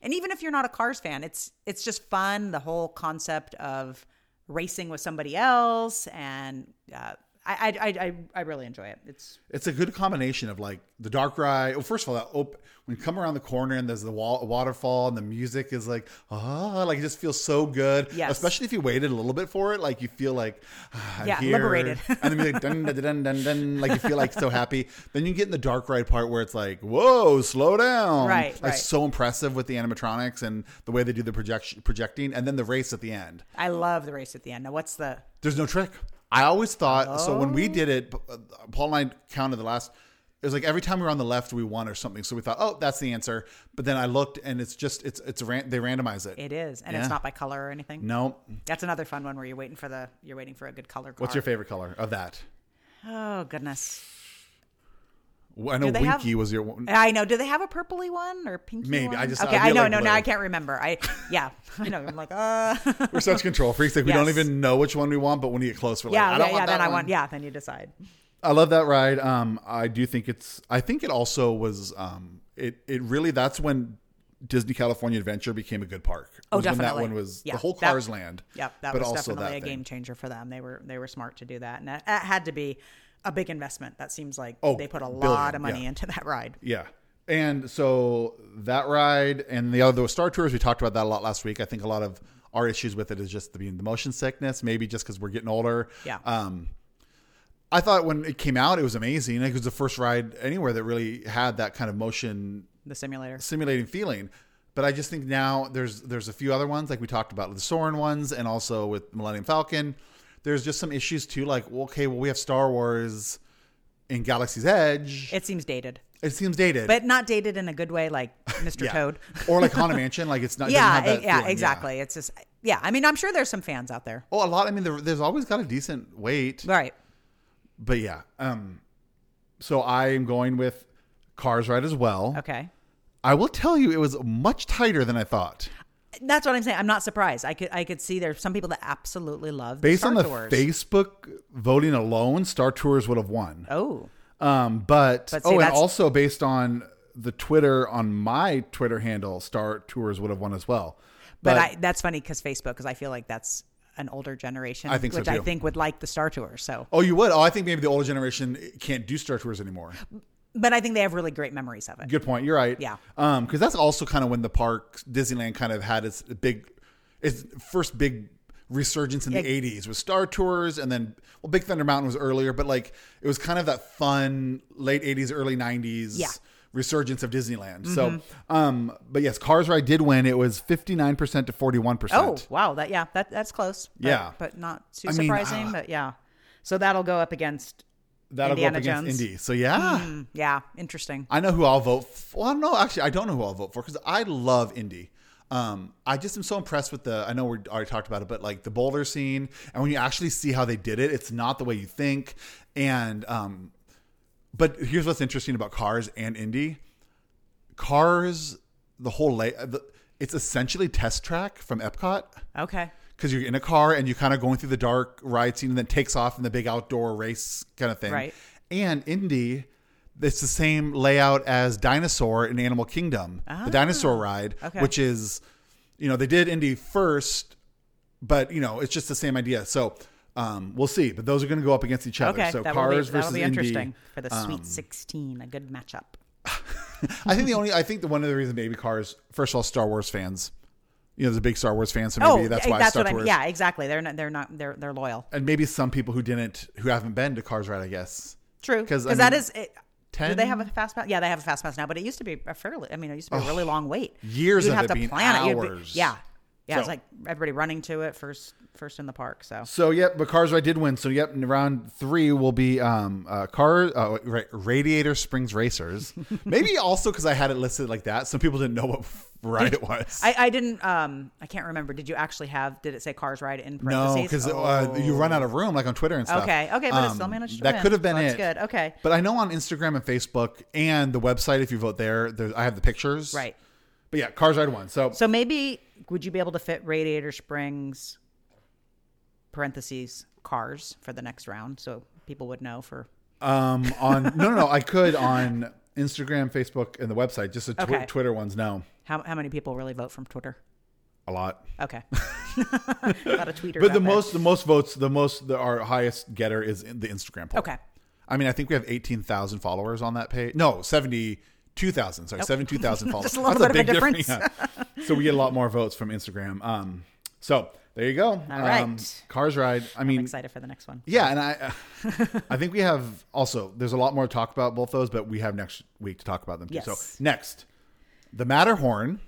and even if you're not a Cars fan, it's it's just fun. The whole concept of racing with somebody else, and uh, I, I I I really enjoy it. It's It's a good combination of like the dark ride. Well, first of all, that op- when you come around the corner and there's the wall, waterfall and the music is like ah, like it just feels so good. Yes. Especially if you waited a little bit for it, like you feel like ah, Yeah, here. liberated. and the music dun, dun, dun, dun, dun, dun, like you feel like so happy. Then you get in the dark ride part where it's like whoa, slow down. Right, Like right. so impressive with the animatronics and the way they do the projection projecting, and then the race at the end. I love the race at the end. Now, what's the There's no trick. I always thought so when we did it. uh, Paul and I counted the last. It was like every time we were on the left, we won or something. So we thought, oh, that's the answer. But then I looked, and it's just it's it's ran- they randomize it. It is, and Yeah. it's not by color or anything. No, That's another fun one where you're waiting for the you're waiting for a good color. Car. what's your favorite color of that? Oh goodness, I know they have- Winky was your one. I know. Do they have a purpley one or pinky? Maybe. one? I just- okay. I I know. like no, blue. now I can't remember. I yeah. I know. I'm like uh. We're such control freaks. Like we don't even know which one we want, but when you get close, we're like, yeah, I don't yeah, want yeah. that Then I one. want. Yeah, then you decide. I love that ride. Um, I do think it's. I think it also was. Um, it it really that's when Disney California Adventure became a good park. Oh, When that one was Yeah, the whole that- Cars Land. Yep, that but was definitely a game changer for them. They were they were smart to do that, and that, that had to be a big investment. That seems like Oh, they put a billion, lot of money yeah. into that ride. Yeah. And so that ride and the other Star Tours, we talked about that a lot last week. I think a lot of our issues with it is just the, the motion sickness, maybe just because we're getting older. Yeah. Um, I thought when it came out, it was amazing. It was the first ride anywhere that really had that kind of motion The simulator. simulating feeling. But I just think now there's there's a few other ones like we talked about the Soarin' ones and also with Millennium Falcon. There's just some issues too, like okay, well we have Star Wars in Galaxy's Edge. It seems dated, It seems dated, but not dated in a good way, like Mr. yeah. Toad. or like Haunted Mansion, like it's not. it yeah, yeah, feeling, exactly. It's just yeah. I mean, I'm sure there's some fans out there. Oh, a lot. I mean, there, there's always got a decent weight, Right. but yeah. Um, so I am going with Cars Ride as well. Okay. I will tell you, it was much tighter than I thought. That's what I'm saying. I'm not surprised. I could I could see there's some people that absolutely love Based Star on the Tours. Facebook voting alone, Star Tours would have won. Oh, Um, but, But see, oh, and also based on the Twitter on my Twitter handle, Star Tours would have won as well. but, I that's funny because Facebook because I feel like that's an older generation, I think so, which I think would like the Star Tours. So, oh, you would? Oh, I think maybe the older generation can't do Star Tours anymore. But I think they have really great memories of it. Good point. You're right. Yeah. Um, because that's also kind of when the park Disneyland kind of had its big, its first big resurgence in the Yeah. '80s with Star Tours, and then well, Big Thunder Mountain was earlier, but like it was kind of that fun late '80s, early '90s. Yeah. Mm-hmm. Resurgence of Disneyland. So, um, but yes, Cars Ride did win. It was 59% to 41%. Oh wow, that yeah, that that's close. But- Yeah. but not too I mean, surprising. uh, but yeah, so that'll go up against. That'll Indiana go up against Jones. Indy. So, yeah. Mm, yeah, interesting. I know who I'll vote for. Well, no, actually, I don't know who I'll vote for because I love Indy. Um, I just am so impressed with the. I know we already talked about it, but like the boulder scene, and when you actually see how they did it, it's not the way you think. And um, but here's what's interesting about Cars and Indy. Cars, the whole lay, the, It's essentially Test Track from Epcot Okay. Because you're in a car and you're kind of going through the dark ride scene and then takes off in the big outdoor race kind of thing. Right. And Indy, it's the same layout as Dinosaur in Animal Kingdom, the dinosaur ride, Ah, okay. which is, you know, they did Indy first, but you know, it's just the same idea. So um, we'll see. But those are going to go up against each other. Okay. So Cars be, versus that'll be Indy. interesting for the um, Sweet 16. A good matchup. I think the only, I think the one of the reasons maybe Cars, first of all, Star Wars fans. You know, there's a big Star Wars fan, so oh, maybe oh, that's yeah, why that's Star what I Tours. mean. Yeah, exactly. They're not. They're not. They're they're loyal. and maybe some people who didn't, who haven't been to Cars Ride, I guess. True, Because that is. It, do they have a fast pass? Yeah, they have a fast pass now, but it used to be a fairly. I mean, it used to be a really long wait. years You'd of have it to plan it. You'd be- hours. Yeah, yeah. it's like everybody running to it first, first in the park. So So yep, but Cars Ride did win. So yep, round three will be um uh, car uh, Radiator Springs Racers. Maybe also because I had it listed like that, some people didn't know what ride it was. I, I didn't. Um, I can't remember. Did you actually have? Did it say Cars Ride in no, parentheses? because uh, you run out of room, like on Twitter and stuff. Okay, okay, but it Um, still managed to That win. could have been That's it. good. Okay. but I know on Instagram and Facebook and the website, if you vote there, there I have the pictures. Right. But yeah, Cars Ride won. So So maybe would you be able to fit Radiator Springs parentheses cars for the next round so people would know for um on no no no I could on Instagram, Facebook, and the website. Just the tw- Okay. Twitter ones, no, how how many people really vote from Twitter? a lot. Okay. a lot of tweeters. But the out there. most, the most votes, the most, the, our highest getter is in the Instagram poll. Okay. I mean, I think we have eighteen thousand followers on that page. No, seventy-two thousand. Sorry, seventy-two thousand followers. Just a little bit of a difference. yeah. So we get a lot more votes from Instagram. Um, so there you go. All right. Um, Cars ride. I I'm mean, excited for the next one. yeah, and I, I think we have also. There's a lot more to talk about both those, but we have next week to talk about them too. Yes. So next, the Matterhorn,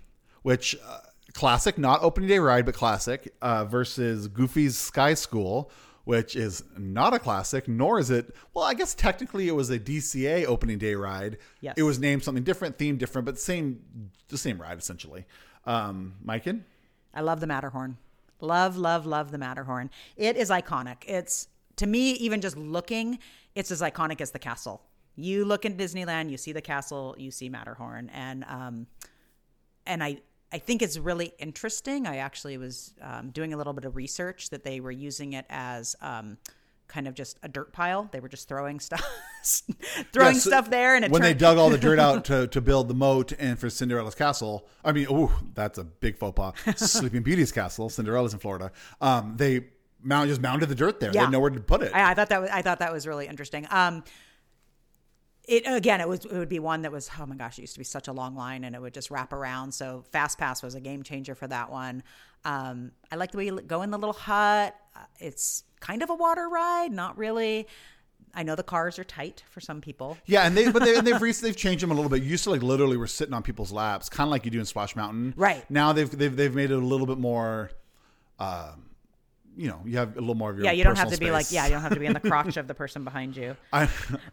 which uh, classic, not opening day ride, but classic, uh, versus Goofy's Sky School, which is not a classic, nor is it. Well, I guess technically it was a DCA opening day ride. Yes. It was named something different, themed different, but same, the same ride essentially. Um, Myken? I love the Matterhorn. Love, love, love the Matterhorn. It is iconic. It's to me, even just looking, it's as iconic as the castle. You look in Disneyland, you see the castle, you see Matterhorn, and um, and I I think it's really interesting. I actually was um, doing a little bit of research that they were using it as um, kind of just a dirt pile. They were just throwing stuff, throwing Yeah, so stuff there, and it when they dug all the dirt out to, to build the moat and for Cinderella's castle, I mean, oh, that's a big faux pas. Sleeping Beauty's castle, Cinderella's in Florida. Um, they mount just mounted the dirt there. They Yeah. had nowhere to put it. I, I thought that was I thought that was really interesting. Um, it again, it was it would be one that was oh my gosh, it used to be such a long line, and it would just wrap around. So Fast Pass was a game changer for that one. Um, I like the way you go in the little hut. Uh, It's kind of a water ride, not really. I know the cars are tight for some people. yeah, and they but they, and they've recently they've changed them a little bit. You used to like literally were sitting on people's laps, kind of like you do in Splash Mountain. Right. now they've they've they've made it a little bit more. Um, you know, you have a little more of your Yeah, you don't have to personal be like yeah, you don't have to be in the crotch of the person behind you. I,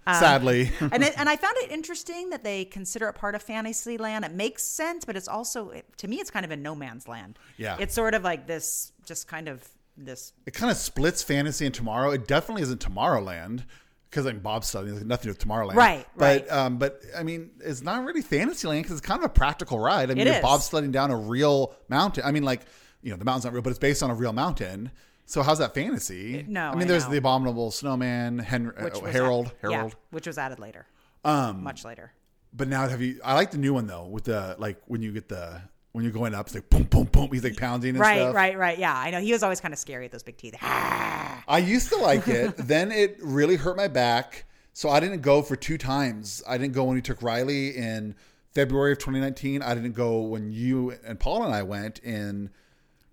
sadly, and it, and I found it interesting that they consider it part of Fantasyland. It makes sense, but it's also it, to me, it's kind of a no man's land. Yeah. it's sort of like this, just kind of this. it kind of splits fantasy and tomorrow. It definitely isn't Tomorrowland because like bobsledding has nothing to do with Tomorrowland, Right, But right. um, but I mean, it's not really Fantasyland because it's kind of a practical ride. I mean, is. bobsledding down a real mountain. I mean, like you know, the mountain's not real, but it's based on a real mountain. So how's that fantasy? no, I mean, I there's know. the abominable snowman, Henry, Which uh, Harold, add- Harold. yeah, which was added later, um, much later. But now have you? I like the new one though, with the like when you get the when you're going up, it's like boom, boom, boom. He's like pounding and Right, stuff. right, right. Right. Yeah, I know he was always kind of scary with those big teeth. I used to like it. then it really hurt my back. So I didn't go for two times. I didn't go when we took Riley in February of 2019. I didn't go when you and Paul and I went in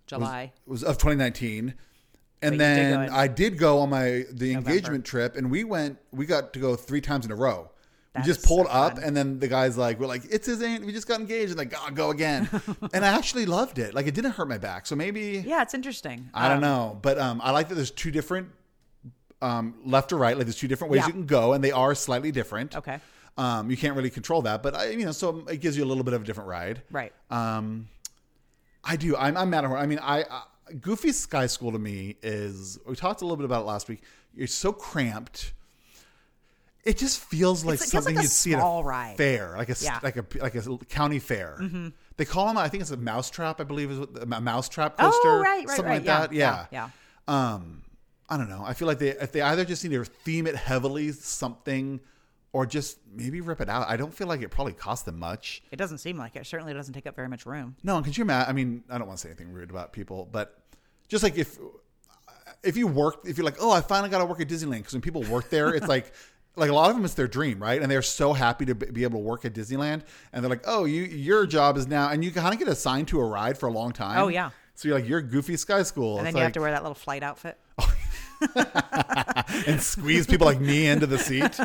July. it was of 2019. And you did then I did go on my the November. engagement trip and we went we got to go three times in a row. We just is so pulled up and then the guys like we're like it's his aunt we just got engaged and like oh, go again. and I actually loved it. Like it didn't hurt my back. So maybe Yeah, it's interesting. I don't Um, know, but um, I like that there's two different um, left or right. Like there's two different ways Yeah. you can go, and they are slightly different. Okay. Um, you can't really control that, but I, you know, so it gives you a little bit of a different ride. Right. Um, I do. I'm, I'm Matterhorn. I mean, I, I Goofy Sky School to me is. We talked a little bit about it last week. It's so cramped. It just feels like it feels something like you'd see at a ride. fair, like a Yeah. like a like a county fair. They call them. I think it's a mousetrap. I believe is what, a mousetrap coaster. Oh, right, right, something right. like yeah, that. Yeah. yeah. Um, I don't know. I feel like they if they either just need to theme it heavily something, or just maybe rip it out. I don't feel like it probably cost them much. It doesn't seem like it. Certainly doesn't take up very much room. No, and could you imagine? I mean, I don't want to say anything rude about people, but just like if if you work, if you're like, oh, I finally got to work at Disneyland, because when people work there, it's like. Like a lot of them, it's their dream, right? And they're so happy to be able to work at Disneyland. And they're like, "Oh, you, your job is now," and you kind of get assigned to a ride for a long time. Oh, yeah. So you're like, "You're Goofy Sky School," And It's then you have to wear that little flight outfit. Oh, and squeeze people like me into the seat.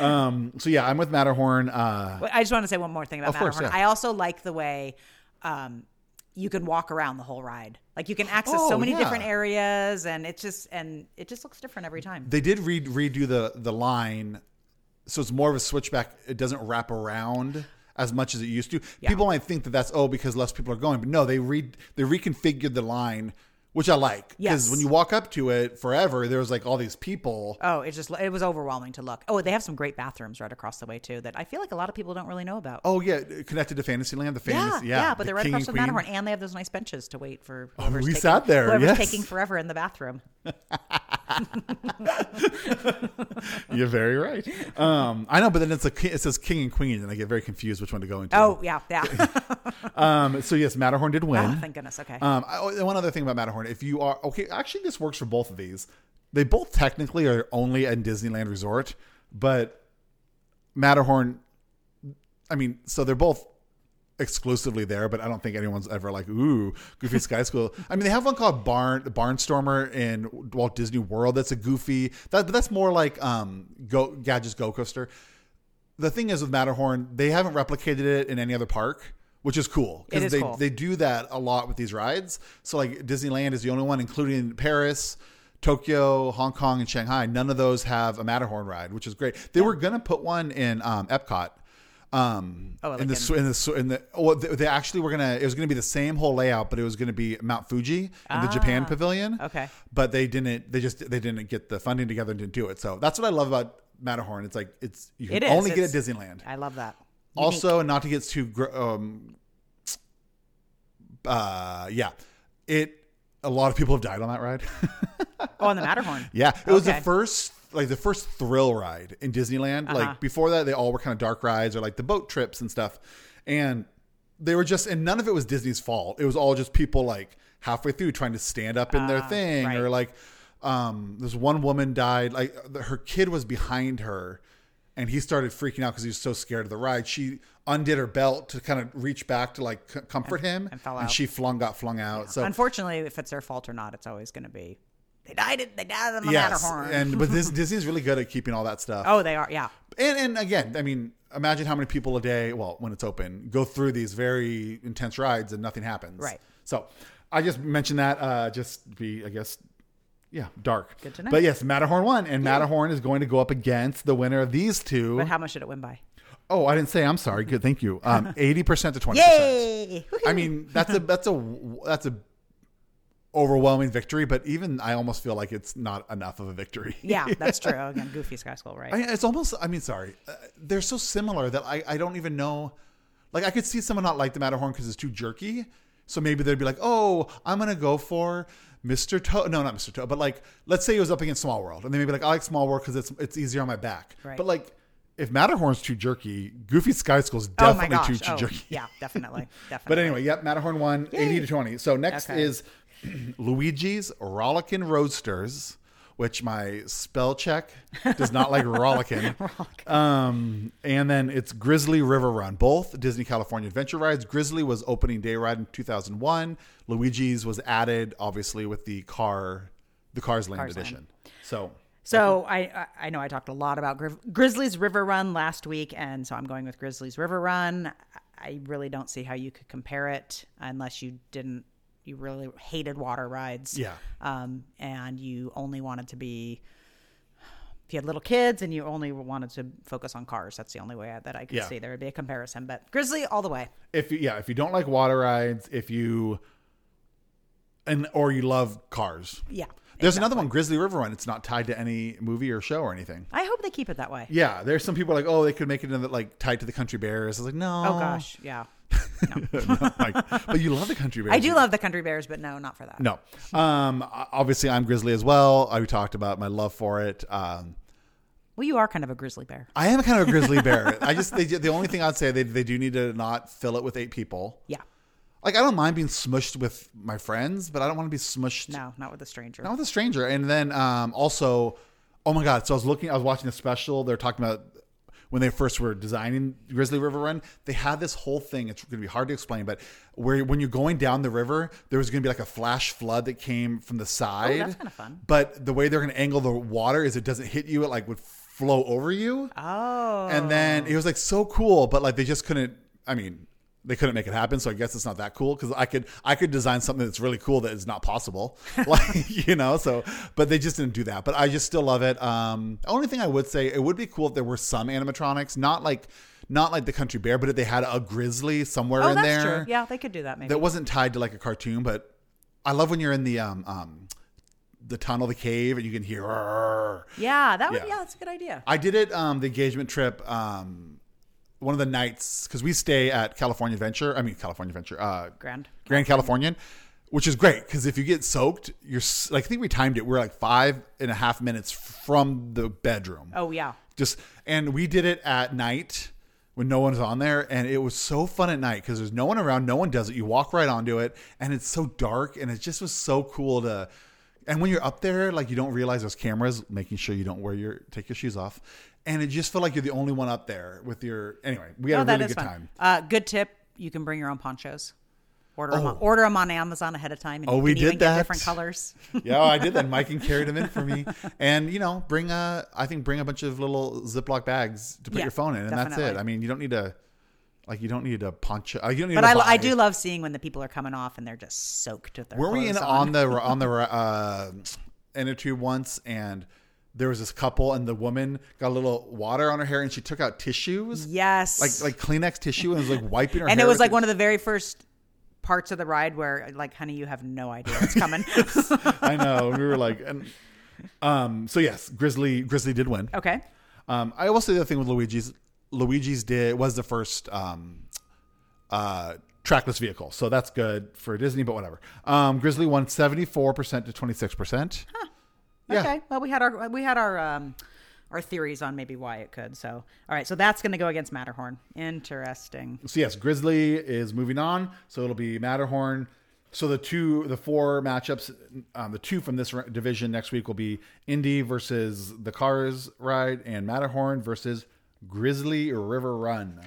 Um, so yeah, I'm with Matterhorn. Uh, I just want to say one more thing about Of course, Matterhorn. yeah. I also like the way um, you can walk around the whole ride. Like you can access Oh, so many yeah. different areas, and it just and it just looks different every time. they did re- redo the the line, so it's more of a switchback. It doesn't wrap around as much as it used to. People might think that that's oh because less people are going, but no, they re they reconfigured the line, which I like because Yes. when you walk up to it forever, there was like all these people. Oh, it just it was overwhelming to look. Oh, they have some great bathrooms right across the way too that I feel like a lot of people don't really know about. Oh yeah, connected to Fantasyland, the yeah, fantasy, yeah, yeah, but the they're right across the. Matterhorn, and they have those nice benches to wait for oh, whoever's we taking, sat there, Whoever's yes. taking forever in the bathroom. You're very right. Um, I know, but then it's a it says King and Queen, and I get very confused which one to go into. Oh yeah, yeah. Um, so yes, Matterhorn did win. oh, thank goodness. Okay. Um, I, oh, one other thing about Matterhorn, if you are okay, actually, this works for both of these. They both technically are only at Disneyland Resort, but Matterhorn, I mean, so they're both exclusively there, but I don't think anyone's ever like, ooh, Goofy Sky School. I mean, they have one called Barn Barnstormer in Walt Disney World. That's a goofy. That, but that's more like um, Go Gadget's Go Coaster. The thing is with Matterhorn, they haven't replicated it in any other park, which is cool because they cool. they do that a lot with these rides. So like Disneyland is the only one, including Paris. Tokyo, Hong Kong, and Shanghai, none of those have a Matterhorn ride, which is great. They were gonna put one in um, Epcot, um, Oh, like in the in- in the in the well, they, they actually were gonna it was gonna be the same whole layout, but it was gonna be Mount Fuji in the Japan Pavilion. Ah, okay. but they didn't. They just they didn't get the funding together and didn't do it. So that's what I love about Matterhorn. It's like it's you can It is. only get at Disneyland. I love that. Also, and not to get too gr- um, uh, yeah, it. A lot of people have died on that ride. Oh, on the Matterhorn. yeah, it was the first like the first thrill ride in Disneyland. Uh-huh. Like before that, they all were kind of dark rides or like the boat trips and stuff, and they were just and none of it was Disney's fault. It was all just people like halfway through trying to stand up in their Ah, thing right. or like um this one woman died like her kid was behind her and he started freaking out because he was so scared of the ride she undid her belt to kind of reach back to like c- comfort him and fell out. she flung got flung out so Unfortunately, if it's their fault or not, it's always going to be they died. It, they died on the yes Matterhorn. and but this disney's really good at keeping all that stuff oh, they are. Yeah. and and again i mean imagine how many people a day well when it's open go through these very intense rides and nothing happens Right. so i just mentioned that uh just be i guess yeah dark Good to know. but yes matterhorn won and matterhorn is going to go up against the winner of these two But how much did it win by? oh i didn't say i'm sorry good thank you um 80% to 20% Yay! i mean that's a that's a that's a overwhelming victory but even i almost feel like it's not enough of a victory yeah, that's true. Again, Goofy Sky School, right? I it's almost. I mean, sorry, uh, they're so similar that I, I don't even know. Like, I could see someone not like the Matterhorn because it's too jerky. So maybe they'd be like, "Oh, I'm gonna go for Mr. Toad." No, not Mr. Toad, but like, let's say it was up against Small World, and they may be like, "I like Small World because it's it's easier on my back." Right. But like, if Matterhorn's too jerky, Goofy Sky School's oh definitely gosh! too, too Oh, jerky. yeah, definitely, definitely. But anyway, yep, Matterhorn won 80 to 20. So next Okay. is Luigi's Rollickin' Roadsters, which my spell check does not like Rollickin'. um, and then it's Grizzly River Run, both Disney California Adventure rides. Grizzly was opening day ride in 2001. Luigi's was added, obviously, with the car, the Cars Land Cars Land. edition. So So I I- I know I talked a lot about Gri- Grizzlies River Run last week, and so I'm going with Grizzlies River Run. I really don't see how you could compare it unless you didn't you really hated water rides. Yeah. Um, and you only wanted to be if you had little kids and you only wanted to focus on cars. That's the only way that I could Yeah. see there would be a comparison. But Grizzly all the way. if you, yeah, if you don't like water rides, if you and or you love cars, Yeah. There's another one, Grizzly River Run. It's not tied to any movie or show or anything. I hope they keep it that way. Yeah, there's some people like, oh, they could make it in the, like tied to the Country Bears. I was like, no. Oh gosh, yeah. No, like, but you love the country bears. I do love the country bears, but no, not for that. No. Um, obviously, I'm grizzly as well. I talked about my love for it. Um, Well, you are kind of a grizzly bear. I am kind of a grizzly bear. I just they, the only thing I'd say they they do need to not fill it with eight people. Yeah. Like I don't mind being smushed with my friends, but I don't want to be smushed No, not with a stranger. not with a stranger. And then um, also, oh my god! So I was looking, I was watching a special. They're talking about when they first were designing Grizzly River Run. They had this whole thing. It's going to be hard to explain, but where when you're going down the river, there was going to be like a flash flood that came from the side. Oh, that's kinda fun. But the way they're going to angle the water is it doesn't hit you; it like would flow over you. Oh. And then it was like so cool, but like they just couldn't. I mean, they couldn't make it happen. So I guess it's not that cool because I could I could design something that's really cool that is not possible, like you know. So, but they just didn't do that. But I just still love it. Um, the only thing I would say it would be cool if there were some animatronics, not like not like the country bear, but if they had a grizzly somewhere oh, in that's there true. Yeah, they could do that maybe. that wasn't tied to like a cartoon. But I love when you're in the um um the tunnel, the cave, and you can hear. Yeah, that would. Yeah. Yeah. that's a good idea. I did it um the engagement trip um one of the nights because we stay at California Adventure. I mean California Adventure, uh, Grand. Grand Californian, which is great because if you get soaked, you're s- like I think we timed it. We're like five and a half minutes from the bedroom. Oh yeah. Just and we did it at night when no one's on there, and it was so fun at night because there's no one around. No one does it. You walk right onto it, and it's so dark, and it just was so cool to. And when you're up there, like you don't realize there's cameras making sure you don't wear your take your shoes off, and it just felt like you're the only one up there with your. Anyway, we had Oh, a really good fun. time. Uh, good tip: you can bring your own ponchos. Order them. On, order them on Amazon ahead of time. And Oh, we did that. Different colors. yeah, I did that. Myken carried them in for me, and you know, bring a. I think bring a bunch of little Ziploc bags to put Yeah, your phone in, and that's it. I mean, you don't need to, like, you don't need a poncho. uh, You don't need but to I, I do love seeing when the people are coming off and they're just soaked with their. Were we in clothes on the on the uh, inner tube once, and there was this couple, and the woman got a little water on her hair, and she took out tissues, Yes. like like Kleenex tissue, and was like wiping her. and it was like it. one of the very first parts of the ride where, like, honey, you have no idea what's coming. I know. We were like, and um. So yes, Grizzly Grizzly did win. okay. Um, I will say the other thing with Luigi's, Luigi's did was the first um, uh, trackless vehicle, so that's good for Disney. But whatever. Um, Grizzly won seventy four percent to twenty six percent. Yeah. Okay. Well, we had our we had our um our theories on maybe why it could. So, all right. So that's going to go against Matterhorn. Interesting. So yes, Grizzly is moving on. So it'll be Matterhorn. So the two, the four matchups, um, the two from this division next week will be Indy versus the Cars ride, and Matterhorn versus Grizzly River Run.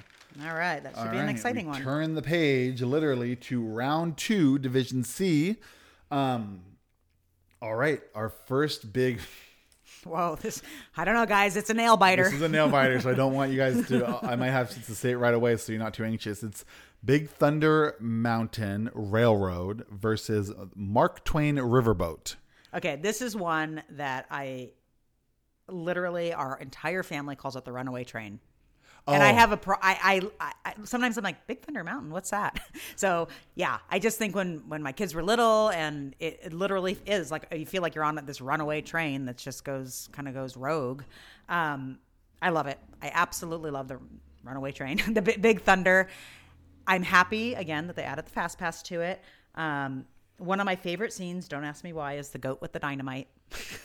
All right. That should All be an exciting we one. Turn the page literally to round two, Division C. Um, all right, our first big. Whoa. This I don't know, guys. It's a nail biter. This is a nail biter, so I don't want you guys to. I might have to say it right away, so you're not too anxious. It's Big Thunder Mountain Railroad versus Mark Twain Riverboat. Okay, this is one that I literally our entire family calls it the runaway train. And I Oh. have a pro. I, I, I sometimes I'm like Big Thunder Mountain. What's that? So yeah, I just think when when my kids were little, and it, it literally is like you feel like you're on this runaway train that just goes kind of goes rogue. Um, I love it. I absolutely love the runaway train, the Bi- Big Thunder. I'm happy again that they added the fast pass to it. Um, one of my favorite scenes, don't ask me why, is the goat with the dynamite.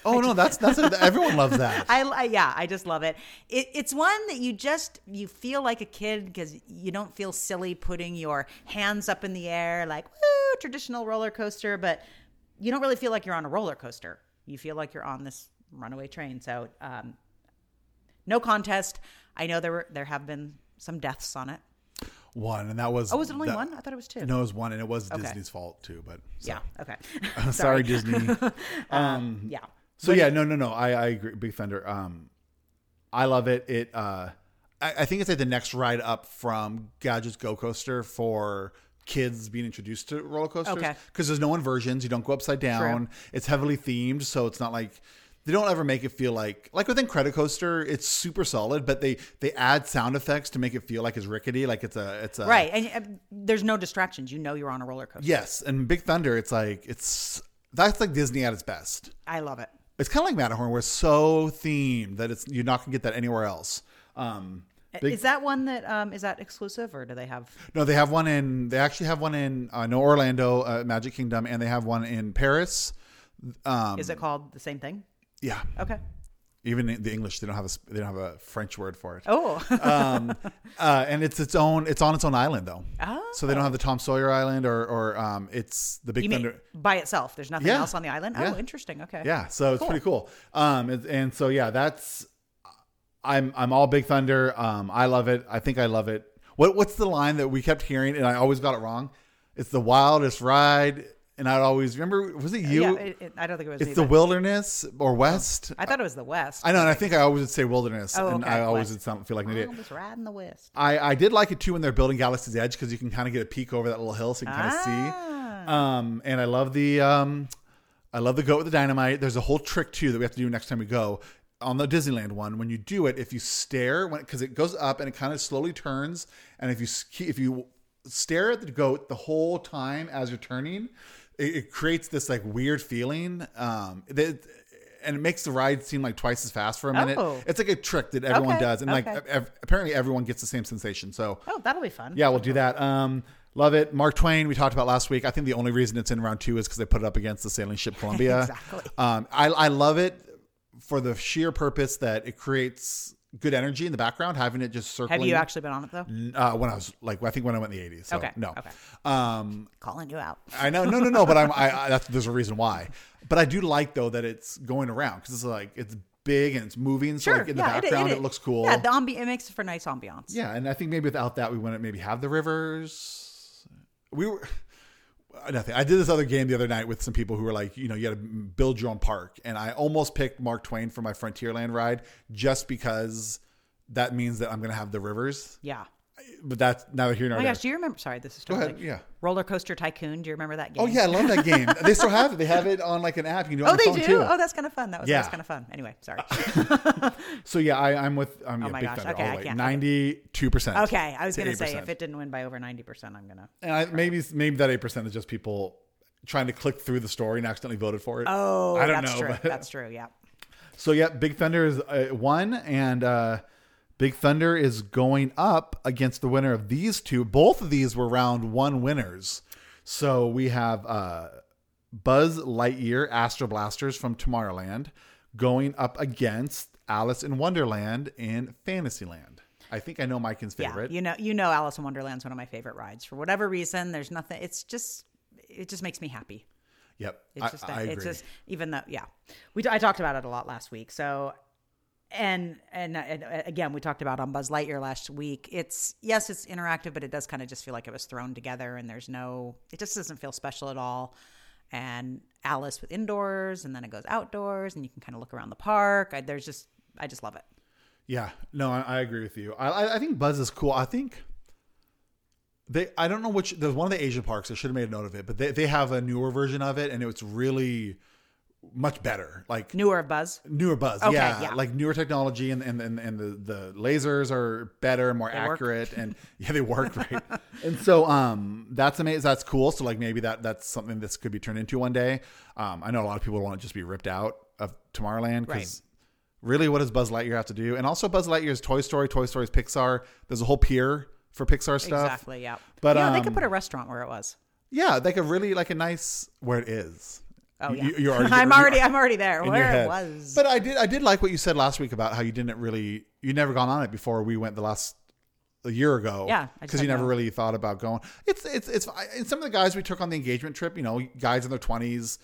Oh no, that's that's everyone loves that. I, I yeah, I just love it. it. It's one that you just you feel like a kid because you don't feel silly putting your hands up in the air like woo traditional roller coaster, but you don't really feel like you're on a roller coaster. You feel like you're on this runaway train. So um, no contest. I know there were there have been some deaths on it. One, and that was. Oh, was it only that- one? I thought it was two. No, it was one, and it was Okay. Disney's fault too. But so. Yeah. Okay. sorry, Disney. Um, yeah. So yeah, no, no, no. I, I agree. Big Thunder. Um, I love it. It. Uh, I, I think it's like the next ride up from Gadget's Go Coaster for kids being introduced to roller coasters. Okay. Because there's no inversions. You don't go upside down. It's heavily themed, so it's not like they don't ever make it feel like like with Incredicoaster, It's super solid, but they they add sound effects to make it feel like it's rickety, like it's a it's a Right, and uh, there's no distractions. You know you're on a roller coaster. Yes, and Big Thunder. It's like it's that's like Disney at its best. I love it. It's kind of like Matterhorn, where it's so themed that it's you're not gonna get that anywhere else. Um, Big- is that one that um is that exclusive or do they have? No, they have one in. They actually have one in uh, no Orlando, uh, Magic Kingdom, and they have one in Paris. Um, Is it called the same thing? Yeah, Okay. even in the English, they don't have a they don't have a French word for it. Oh. um, uh, and it's its own. It's on its own island though. Oh. So they don't have the Tom Sawyer Island or or um, it's the Big you mean Thunder. by itself? There's nothing Yeah. else on the island. Yeah. Oh, interesting. Okay. Yeah, so it's Cool. pretty cool. Um, and, and so yeah, that's I'm I'm all Big Thunder. Um, I love it. I think I love it. What what's the line that we kept hearing and I always got it wrong? It's the wildest ride, and I'd always remember. Was it you? Yeah. It, it, I don't think it was. it's me, the but wilderness or west. I thought it was the West. I know, and I think I always would say wilderness, Oh, and okay, I always west. would sound, feel like an idiot. I was riding the West. I, I did like it too when they're building Galaxy's Edge because you can kind of get a peek over that little hill, so you can kind of see. Ah. Um, and I love the um, I love the goat with the dynamite. There's a whole trick too that we have to do next time we go on the Disneyland one. When you do it, if you stare, when because it goes up and it kind of slowly turns, and if you s- if you stare at the goat the whole time as you're turning, it, it creates this like weird feeling. Um, that. And it makes the ride seem like twice as fast for a minute. Oh. It's like a trick that everyone Okay, does, and like ev- apparently everyone gets the same sensation. So Oh, that'll be fun. yeah, we'll do that. Um, love it. Mark Twain, we talked about last week. I think the only reason it's in round two is because they put it up against the sailing ship Columbia. Exactly. Um, I, I love it for the sheer purpose that it creates good energy in the background, having it just circling. Have you actually been on it though? Uh, when I was like, I think when I went in the 80s. So, Okay, No. okay. Um, Calling you out. I know, no, no, no, but I'm, I, I, that's, there's a reason why. But I do like though that it's going around because it's like it's big and it's moving. So Sure. like in the yeah, background, it, it, looks cool. Yeah, the ambi- it makes for nice ambiance. Yeah, and I think maybe without that, we wouldn't maybe have the rivers. We were nothing. I did this other game the other night with some people who were like, you know, you got to build your own park, and I almost picked Mark Twain for my Frontierland ride just because that means that I'm going to have the rivers. Yeah. But that's neither here Oh my there. gosh, do you remember? Sorry, this is Go totally. ahead. Yeah. Roller Coaster Tycoon. Do you remember that game? Oh yeah, I love that game. they still have it. They have it on like an app. You can do it Oh, on they your do. too. Oh, that's kind of fun. That was, Yeah. was kind of fun. Anyway, sorry. So yeah, I, I'm with. I'm Oh yeah, my big gosh, okay, I can't- Ninety-two percent. okay, I was gonna say if it didn't win by over ninety percent, I'm gonna. And I, maybe maybe that eight percent is just people trying to click through the story and accidentally voted for it. Oh, I don't that's know. true. but- That's true. Yeah. So yeah, Big Thunder is uh, one, and uh, Big Thunder is going up against the winner of these two. Both of these were round one winners. So we have uh, Buzz Lightyear Astro Blasters from Tomorrowland going up against Alice in Wonderland in Fantasyland. I think I know Mike's favorite. Yeah. You know, you know, Alice in Wonderland's one of my favorite rides. For whatever reason, there's nothing. It's just, it just makes me happy. Yep, It's I, just, I agree. it's just, even though, yeah, we I talked about it a lot last week. So, and, and and uh, again, we talked about on Buzz Lightyear last week. It's yes, it's interactive, but it does kind of just feel like it was thrown together, and there's no, it just doesn't feel special at all. And Alice with indoors, and then it goes outdoors, and you can kind of look around the park. I, there's just, I just love it. Yeah, no, I, I agree with you. I, I I think Buzz is cool. I think they. I don't know which. There's one of the Asian parks. I should have made a note of it, but they they have a newer version of it, and it's really much better. Like Newer Buzz. newer Buzz. Okay, yeah, yeah. like newer technology, and and and, and the the lasers are better, more work. accurate, and yeah, they work right. and so um, that's amazing. That's cool. So like maybe that that's something this could be turned into one day. Um, I know a lot of people want to just be ripped out of Tomorrowland because. Really, what does Buzz Lightyear have to do? And also, Buzz Lightyear is Toy Story. Toy Story is Pixar. There's a whole pier for Pixar stuff. Exactly. Yeah. But, you know, they um, could put a restaurant where it was. Yeah, like a really like a nice where it is. Oh yeah. you- you're already, I'm already. I'm already there. Where it was. But I did I did like what you said last week about how you didn't really you never gone on it before we went the last a year ago. Yeah, because you never really thought about going. It's it's it's and some of the guys we took on the engagement trip, you know, guys in their twenties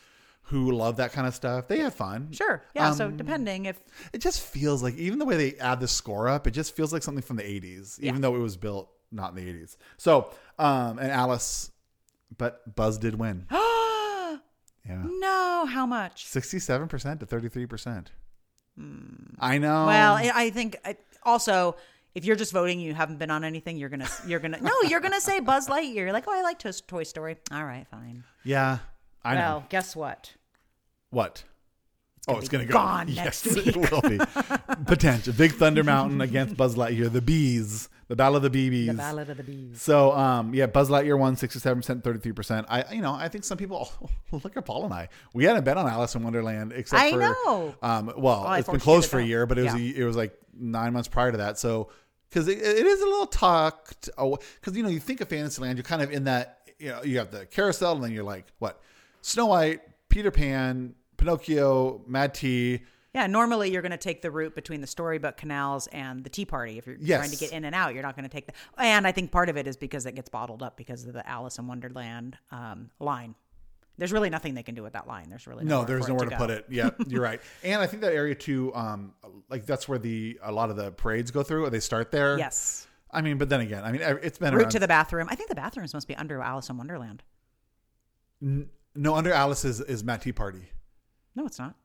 who love that kind of stuff. They have fun. sure. Yeah. so Um, depending if It just feels like even the way they add the score up, it just feels like something from the eighties, even though it was built not in the eighties. So um and Alice, but Buzz did win. yeah. no, how much? 67% to 33%. Hmm. I know. Well, I I think I, also if you're just voting, you haven't been on anything. You're gonna. You're gonna. No, you're gonna say Buzz Lightyear. You're like, oh, I like Toy Toy Story. All right, fine. yeah, I know. Well, guess what? What? Oh, it's going to go. gone yes, next It will be. Potential. Big Thunder Mountain against Buzz Lightyear. The Bees. The Battle of the BBs. The Ballad of the Bees. So, um, yeah, Buzz Lightyear won 67%, 33%. I, you know, I think some people, look at Paul and I. We hadn't been on Alice in Wonderland except I for, know. um, well, I it's been closed for a year, but it was, Yeah. it was like nine months prior to that. So because it, it is a little tucked. Because you know, you think of Fantasyland, you're kind of in that. You know, you have the carousel, and then you're like, what? Snow White, Peter Pan, Pinocchio, Mad Tea. Yeah, normally you're going to take the route between the storybook canals and the Tea Party. If you're Yes. trying to get in and out, you're not going to take the. And I think part of it is because it gets bottled up because of the Alice in Wonderland um, line. There's really nothing they can do with that line. There's really No, there's nowhere to, to, put it. Yeah, you're right. And I think that area too, um, like that's where the a lot of the parades go through. Or they start there. Yes. I mean, but then again, I mean, it's been a Route around. to the bathroom. I think the bathrooms must be under Alice in Wonderland. no, under Alice is, is Mad Tea Party. No, it's not.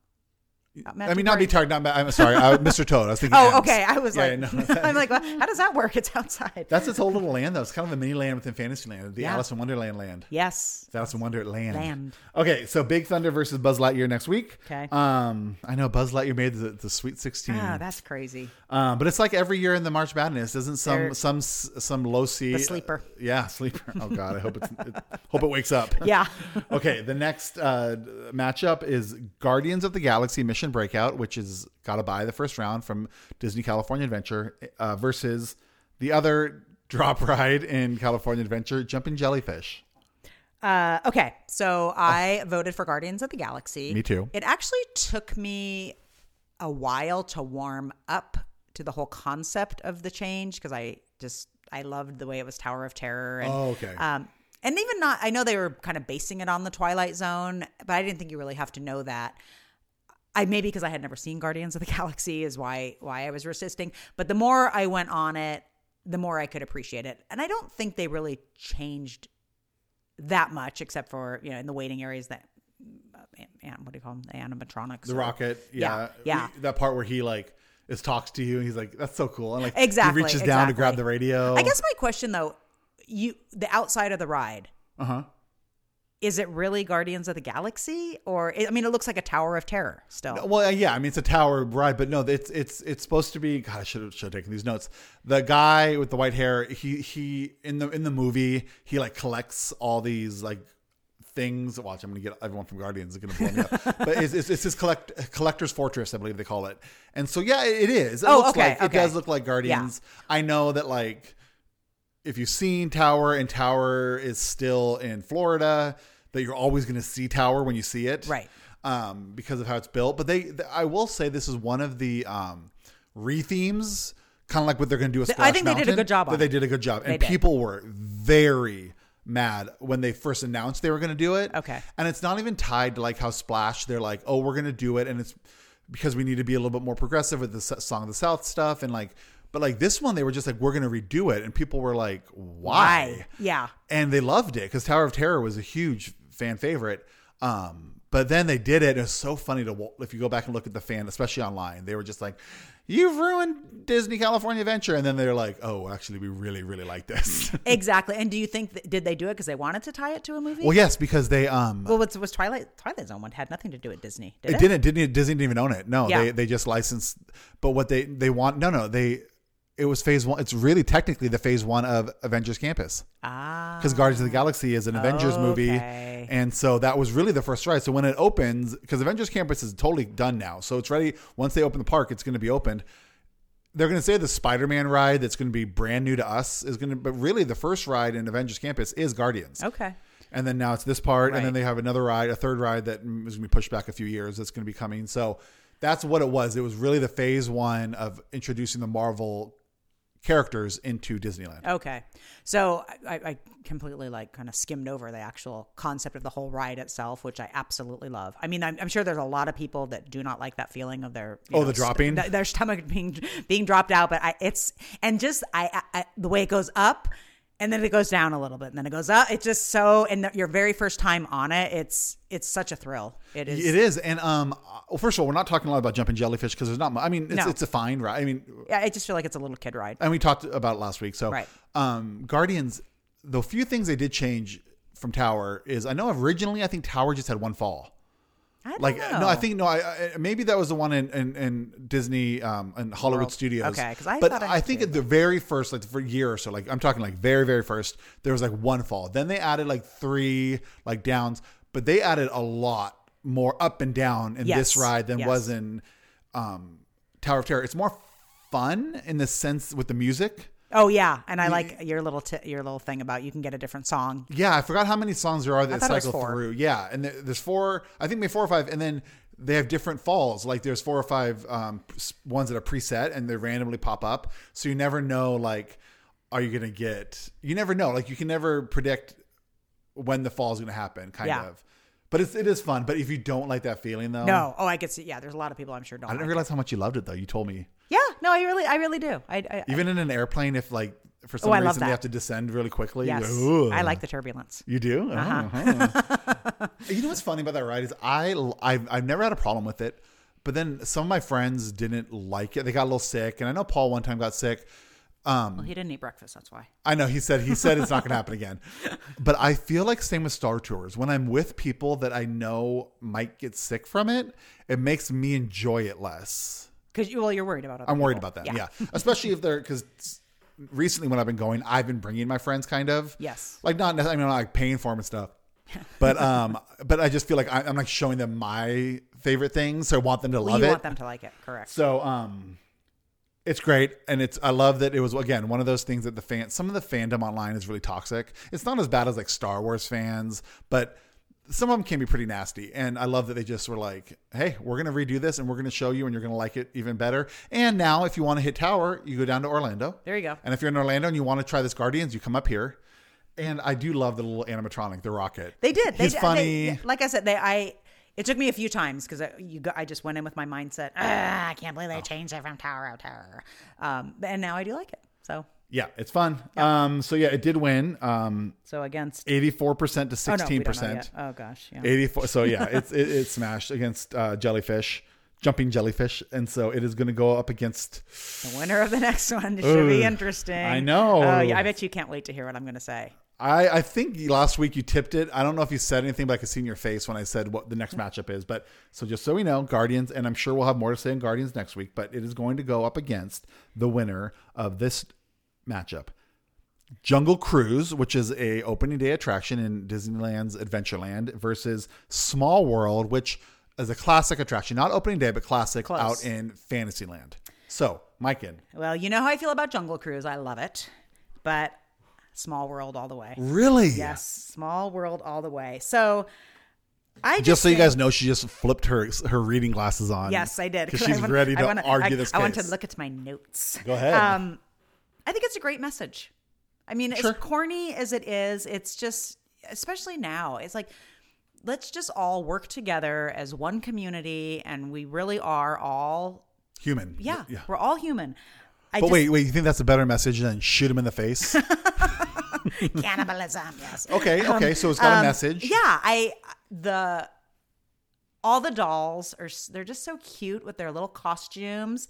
Uh, I mean, not be tired. Not I'm sorry, I, Mr. Toad. I was thinking. Oh, okay. I was Yeah, like, no. I'm like, well, how does that work? It's outside. That's its whole little land, though. It's kind of a mini land within Fantasyland, the Yeah. Alice in Wonderland land. yes. It's Alice in Wonderland. Land. Okay, so Big Thunder versus Buzz Lightyear next week. Okay. Um, I know Buzz Lightyear made the, the Sweet Sixteen. Ah, that's crazy. Um, but it's like every year in the March Madness, isn't some There- some some low The sleeper. yeah, sleeper. Oh God, I hope it's it, hope it wakes up. Yeah. okay, the next uh, matchup is Guardians of the Galaxy Mission Breakout, which is got to buy the first round from Disney California Adventure, uh, versus the other drop ride in California Adventure, Jumping Jellyfish. Uh, okay, so I voted for Guardians of the Galaxy. Me too. It actually took me a while to warm up to the whole concept of the change because I just I loved the way it was Tower of Terror. And, Oh, okay. Um, and even not, I know they were kind of basing it on the Twilight Zone, but I didn't think you really have to know that. I maybe because I had never seen Guardians of the Galaxy is why why I was resisting. But the more I went on it, the more I could appreciate it. And I don't think they really changed that much, except for you know in the waiting areas that uh, what do you call them the animatronics The or- rocket, yeah, yeah We- that part where he like is talks to you, and he's like, "That's so cool," and like Exactly, he reaches down to grab the radio. I guess my question though, you the outside of the ride, Uh huh. Is it really Guardians of the Galaxy or I mean it looks like a Tower of Terror still. Well, yeah, I mean it's a tower ride, but no, it's it's it's supposed to be. God, I should have should have taken these notes. The guy with the white hair, he he in the in the movie, he like collects all these like things. Watch, I'm gonna get everyone from Guardians is gonna blow me up. But it's, it's, it's his collect collector's fortress, I believe they call it. And so yeah, it is. It Oh, looks okay, like it does look like Guardians. I know that like if you've seen Tower and Tower is still in Florida, that you're always going to see Tower when you see it, Right. Um, because of how it's built. But they, th- I will say, this is one of the um, re-themes, kind of like what they're going to do with I Splash think they did a good job That they did a good job, and They did. people were very mad when they first announced they were going to do it. Okay. and it's not even tied to like how Splash. They're like, oh, we're going to do it, and it's because we need to be a little bit more progressive with the Song of the South stuff, and like. But like this one, they were just like, we're going to redo it. And people were like, why? Yeah. and they loved it because Tower of Terror was a huge fan favorite. Um, but then they did it. It was so funny to if you go back and look at the fan, especially online. They were just like, "You've ruined Disney California Adventure," and then they're like, "Oh, actually, we really, really like this." Exactly. And do you think that, did they do it because they wanted to tie it to a movie? well, yes, because they um, Well, was, was Twilight Twilight Zone one had nothing to do with Disney? Did it it, didn't didn't Disney didn't even own it. No, Yeah. they they just licensed. But what they they want no no they it was phase one. It's really technically the phase one of Avengers Campus. Ah, because Guardians of the Galaxy is an Avengers movie, and so that was really the first ride. So when it opens, because Avengers Campus is totally done now, so it's ready. Once they open the park, it's going to be opened. They're going to say the Spider-Man ride that's going to be brand new to us is going to, but really the first ride in Avengers Campus is Guardians. okay. And then now it's this part, and then they have another ride, a third ride that is going to be pushed back a few years. That's going to be coming. So that's what it was. It was really the phase one of introducing the Marvel characters into Disneyland. Okay. So I, I completely like kind of skimmed over the actual concept of the whole ride itself, which I absolutely love. I mean, I'm, I'm sure there's a lot of people that do not like that feeling of their Oh, the dropping? th- their stomach being being dropped out. But I, it's and just I, I, I the way it goes up. And then it goes down a little bit, and then it goes up. It's just so, and the, your very first time on it, it's it's such a thrill. It is. It is, and um, well, first of all, we're not talking a lot about jumping jellyfish because there's not. mu- I mean, it's, No. it's a fine ride. I mean, Yeah, I just feel like it's a little kid ride. and we talked about it last week. So, Right. um, Guardians, the few things they did change from Tower is I know originally I think Tower just had one fall. Like know. no, I think no, I, I, maybe that was the one in in, in Disney um and Hollywood World. Studios. Okay, 'cause I but thought I I think at the very first, like for a year or so, like I'm talking like very very first, there was like one fall. Then they added like three like downs, but they added a lot more up and down in Yes, this ride than yes. was in um Tower of Terror. It's more fun in the sense with the music. Oh yeah, and I like your little t- your little thing about you can get a different song. Yeah, I forgot how many songs there are that it cycle through. Yeah, and there- there's four. I think maybe four or five, and then they have different falls. Like there's four or five um, ones that are preset, and they randomly pop up. So you never know. Like, are you gonna get? You never know. Like you can never predict when the fall is gonna happen. Kind Yeah. of. But it's it is fun. But if you don't like that feeling though, No, oh I could see. Yeah, there's a lot of people I'm sure don't. I didn't like realize how much you loved it though. You told me. Yeah, no, I really, I really do. I, I Even in an airplane, if like for some Oh, reason they have to descend really quickly, yes, you're I like the turbulence. You do? Uh-huh. you know what's funny about that ride is I I've, I've never had a problem with it, but then some of my friends didn't like it. They got a little sick, and I know Paul one time got sick. Well, he didn't eat breakfast. That's why. I know he said he said it's not going to happen again, but I feel like same with Star Tours. When I'm with people that I know might get sick from it, it makes me enjoy it less. Because you, well, you're worried about. Other I'm worried people. about that. Yeah, especially if they're because recently when I've been going, I've been bringing my friends kind of. Yes. Like not necessarily, I mean, not like paying for them and stuff. But um, but I just feel like I, I'm like showing them my favorite things, so I want them to Well, love you it. want them to like it, correct? So um, it's great, and it's I love that it was again one of those things that the fan some of the fandom online is really toxic. It's not as bad as like Star Wars fans, but some of them can be pretty nasty. And I love that they just were like, "Hey, we're gonna redo this, and we're gonna show you, and you're gonna like it even better." And now, if you want to hit Tower, you go down to Orlando. There you go. And if you're in Orlando and you want to try this Guardians, you come up here. And I do love the little animatronic, the rocket. They did. They did. funny. They, like I said, they. I. It took me a few times because I, you go, I just went in with my mindset. Ah, I can't believe Oh. they changed it from tower to tower. Um, and now I do like it. So, yeah, it's fun. Um, so yeah, it did win. Um, so against. 84% to Oh no, 16%. don't. Oh gosh, yeah. 84 so yeah it's it, it smashed against uh, jellyfish jumping jellyfish and so it is going to go up against The winner of the next one should be interesting. I know. Oh, yeah, I bet you can't wait to hear what I'm going to say. I, I think last week you tipped it. I don't know if you said anything, but I could see in your face when I said what the next matchup is. But so just so we know, Guardians, and I'm sure we'll have more to say on Guardians next week, but it is going to go up against the winner of this matchup. Jungle Cruise, which is a opening day attraction in Disneyland's Adventureland, versus Small World, which is a classic attraction, not opening day, but classic Close. out in Fantasyland. So, Myken, Well, you know how I feel about Jungle Cruise. I love it, but Small World all the way. really? Yes, Small World all the way. So, I just, Just so you guys know, she just flipped her her reading glasses on. Yes, I did. because she's want- ready I to wanna- argue I, this I want to look at my notes. Go ahead. Um, I think it's a great message. I mean, Sure. as corny as it is, it's just, especially now, it's like, let's just all work together as one community, and we really are all, Human. yeah, yeah. we're all human. I But just, wait, wait. You think that's a better message than shoot him in the face? cannibalism, yes. Okay, okay. So it's got a Um, message. Yeah, I the all the dolls are they're just so cute with their little costumes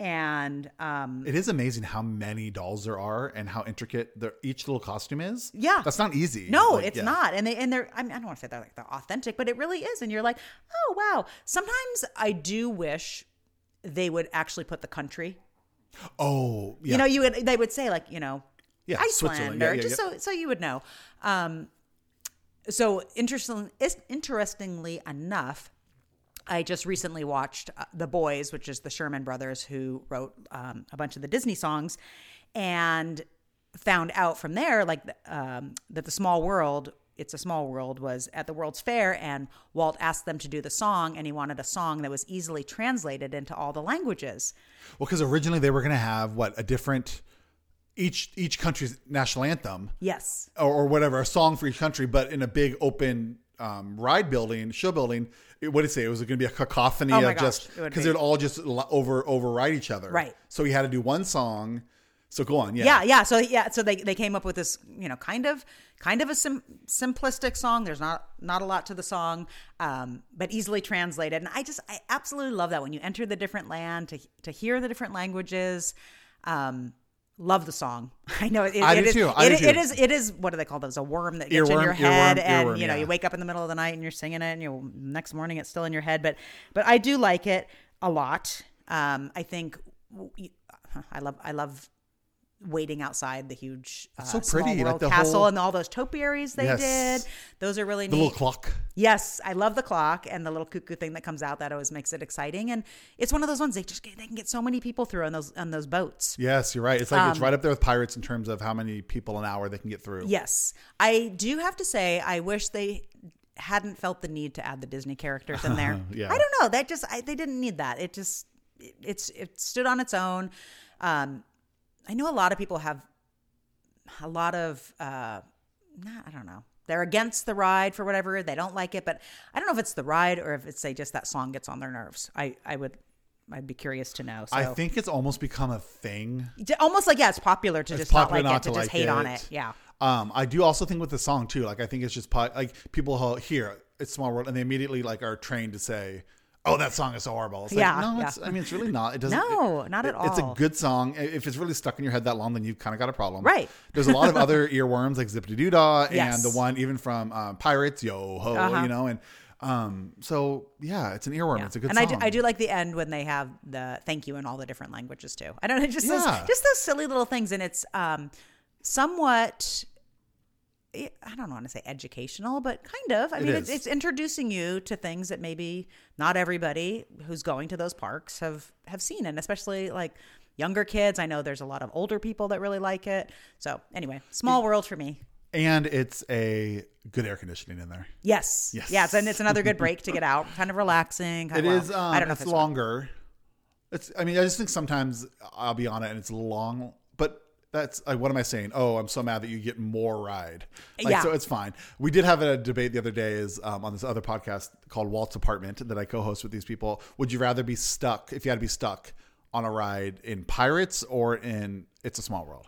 and um It is amazing how many dolls there are and how intricate their, each little costume is. Yeah. that's not easy. no, Like, it's yeah. not. And they and they're I, mean, I don't want to say they're like they're authentic, but it really is and you're like, "Oh, wow." Sometimes I do wish they would actually put the country. Oh, yeah. You know, you would they would say like, you know, Yeah, Iceland Switzerland. or Yeah, just so so you would know. Um so interesting interestingly enough, I just recently watched uh, The Boys, which is the Sherman brothers who wrote um, a bunch of the Disney songs, and found out from there like um, that the Small World. It's a Small World was at the World's Fair, and Walt asked them to do the song, and he wanted a song that was easily translated into all the languages. well, because originally they were going to have what a different each each country's national anthem Yes, or, or whatever a song for each country, but in a big open um, ride building, show building. It, what did it say? It was going to be a cacophony Oh of gosh, just it would because be. it would all just over override each other. Right. So he had to do one song. So go on. Yeah. yeah yeah so yeah so they, they came up with this you know kind of kind of a sim- simplistic song there's not not a lot to the song um, but easily translated and i just i absolutely love that when you enter the different land to to hear the different languages um, love the song. I know it, I it do is- too, I it- do too. it is it is what do they call those? A worm that gets in your head earworm, and earworm, you know yeah. you wake up in the middle of the night and you're singing it and you next morning it's still in your head. But but i do like it a lot. Um, i think i love i love waiting outside the huge uh, so pretty, like the castle whole- and all those topiaries they Yes. did. Those are really neat. The neat. little clock. Yes, I love the clock and the little cuckoo thing that comes out. That always makes it exciting, and it's one of those ones they just get, they can get so many people through on those on those boats. Yes, you're right. It's like it's Um, right up there with pirates in terms of how many people an hour they can get through. Yes, I do have to say I wish they hadn't felt the need to add the Disney characters in there. Yeah. I don't know. That just I, they didn't need that. It just it, it's it stood on its own. Um, I know a lot of people have a lot of uh, nah, I don't know. They're against the ride for whatever. They don't like it, but I don't know if it's the ride or if it's say just that song gets on their nerves. I I would I'd be curious to know. So I think it's almost become a thing. Almost like yeah, it's popular to It's just not popular like not it, to, to just like hate on it. it. Yeah. Um, I do also think with the song too. Like I think it's just po- like people hear it's small world and they immediately like are trained to say, "Oh, that song is so horrible." It's like, Yeah, no, yeah. it's, I mean, it's really not. It doesn't. No, it- not at it- It's a good song. If it's really stuck in your head that long, then you've kind of got a problem. Right. There's a lot of other earworms like Zip-a-Dee-Doo-Dah Yes. and the one even from um, Pirates, Yo Ho, Uh-huh. you know, and um, so yeah, it's an earworm. Yeah. It's a good and song. I do, I do like the end when they have the thank you in all the different languages too. I don't know, just those, just those silly little things, and it's um, somewhat. I don't want to say educational, but kind of. I It mean, it's, it's introducing you to things that maybe not everybody who's going to those parks have have seen, and especially like younger kids. I know there's a lot of older people that really like it. So anyway, small world for me. and it's a good air conditioning in there. Yes, Yes. yes, and it's another good break to get out, kind of relaxing. It well, is. Um, I don't know it's if it's longer. It's. I mean, I just think sometimes I'll be on it and it's long, that's like, what am I saying? Oh, I'm so mad that you get more ride. Like, Yeah. So it's fine. We did have a debate the other day is um, on this other podcast called Walt's Apartment that I co-host with these people. Would you rather be stuck if you had to be stuck on a ride in Pirates or in It's a Small World?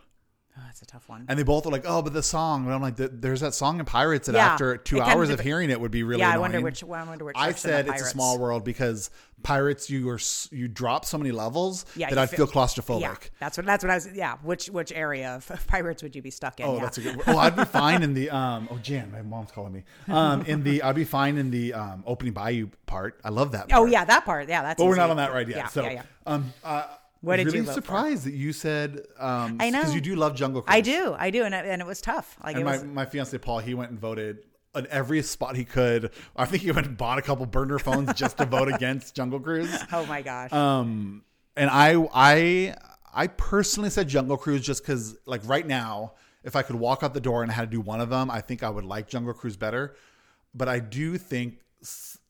Oh, that's a tough one. And they both were like, "Oh, but the song." And I'm like, "There's that song in Pirates that Yeah. after two hours of hearing it would be really yeah, I wonder which. I wonder which. I said it's a small world because pirates you are you drop so many levels Yeah, that I'd fe- feel claustrophobic. Yeah, that's what that's what I was. Yeah, which which area of pirates would you be stuck in? Oh, yeah. that's a good. Oh, I'd be fine in the um. Oh, Jan, my mom's calling me. Um, in the I'd be fine in the um opening bayou part. I love that. Oh yeah, that part. Yeah, that's. but we're not on that right yet. Yeah, so yeah, yeah. um, uh, What did really you vote for? surprised that you said um. I know. because you do love Jungle Cruise. I do, I do, and it, and it was tough. Like And it my, was. my fiance Paul, he went and voted on every spot he could. I think he went and bought a couple burner phones just to vote against Jungle Cruise. Oh my gosh. Um, and I, I, I personally said Jungle Cruise just because, like, right now, if I could walk out the door and I had to do one of them, I think I would like Jungle Cruise better. But I do think,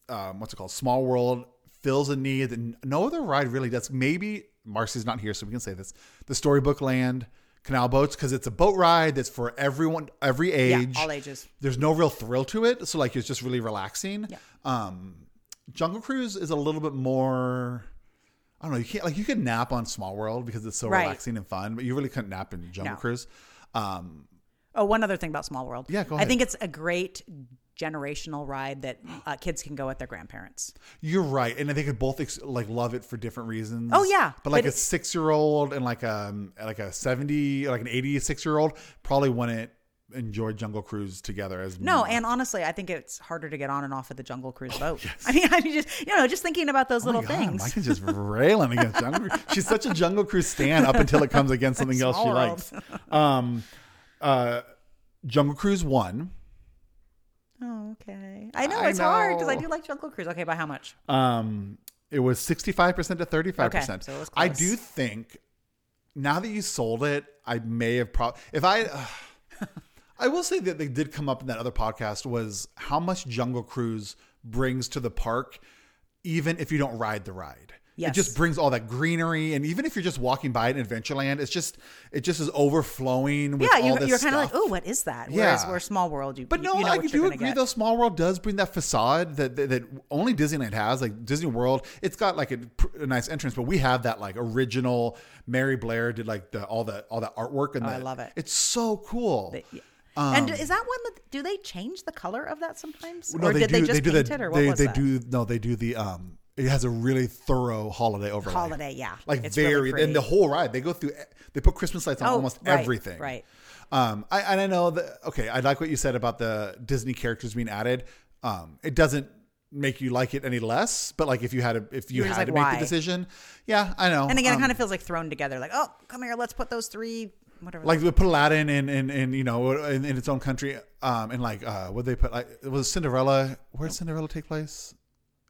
um, what's it called, Small World fills a need that no other ride really does. Maybe Marcy's not here, so we can say this: the Storybook Land canal boats, because it's a boat ride that's for everyone, every yeah, age, all ages. there's no real thrill to it so like it's just really relaxing Yeah. um jungle cruise is a little bit more i don't know you can't like you can nap on small world because it's so Right. relaxing and fun but you really couldn't nap in jungle No. cruise um Oh, one other thing about Small World. Yeah, go ahead. I think it's a great generational ride that uh, kids can go with their grandparents. you're right and they could both ex- like love it for different reasons Oh, yeah. but like But a six year old and like a like a 70 like an 86 year old probably wouldn't enjoy jungle cruise together as No, and honestly, I think it's harder to get on and off of the Jungle Cruise boat. I mean, I mean, just you know, just thinking about those Oh little God, things. Mike is just railing against Jungle Cruise. She's such a Jungle Cruise stan up until it comes against something else she World. likes. Um, uh, Jungle Cruise one. Oh, okay. I know I it's hard because I do like Jungle Cruise. Okay, by how much? Um, it was sixty five percent to thirty five percent. So I do think now that you sold it, I may have probably if I. I will say that they did come up in that other podcast was how much Jungle Cruise brings to the park, even if you don't ride the ride. It just brings all that greenery, and even if you're just walking by it in Adventureland, it's just it just is overflowing with Yeah, all you're, this you're kind of like, oh, what is that? Whereas Yeah. we're Small World, you, But no, you know I do agree get. though. Small World does bring that facade that, that that only Disneyland has. Like Disney World, it's got like a, a nice entrance, but we have that like original. Mary Blair did like the all the all the artwork and Oh, I love it. It's so cool. They- yeah. Um, and is that one that do they change the color of that sometimes, No, or did they do- just do paint the, it, or what they, was they that? do no, they do the um. It has a really thorough holiday overlay. Holiday, yeah. like It's very pretty. and the whole ride. They go through. They put Christmas lights on Oh, almost right, everything. right. Um. I and I know that. Okay, I like what you said about the Disney characters being added. Um. It doesn't make you like it any less, but like if you had a if you You're had just to like, make why? the decision, yeah, I know. And again, Um, it kind of feels like thrown together. Like, oh, come here, let's put those three whatever. like they put Aladdin in, in, in you know in, in its own country um and like uh what they put like was Cinderella where did Cinderella take place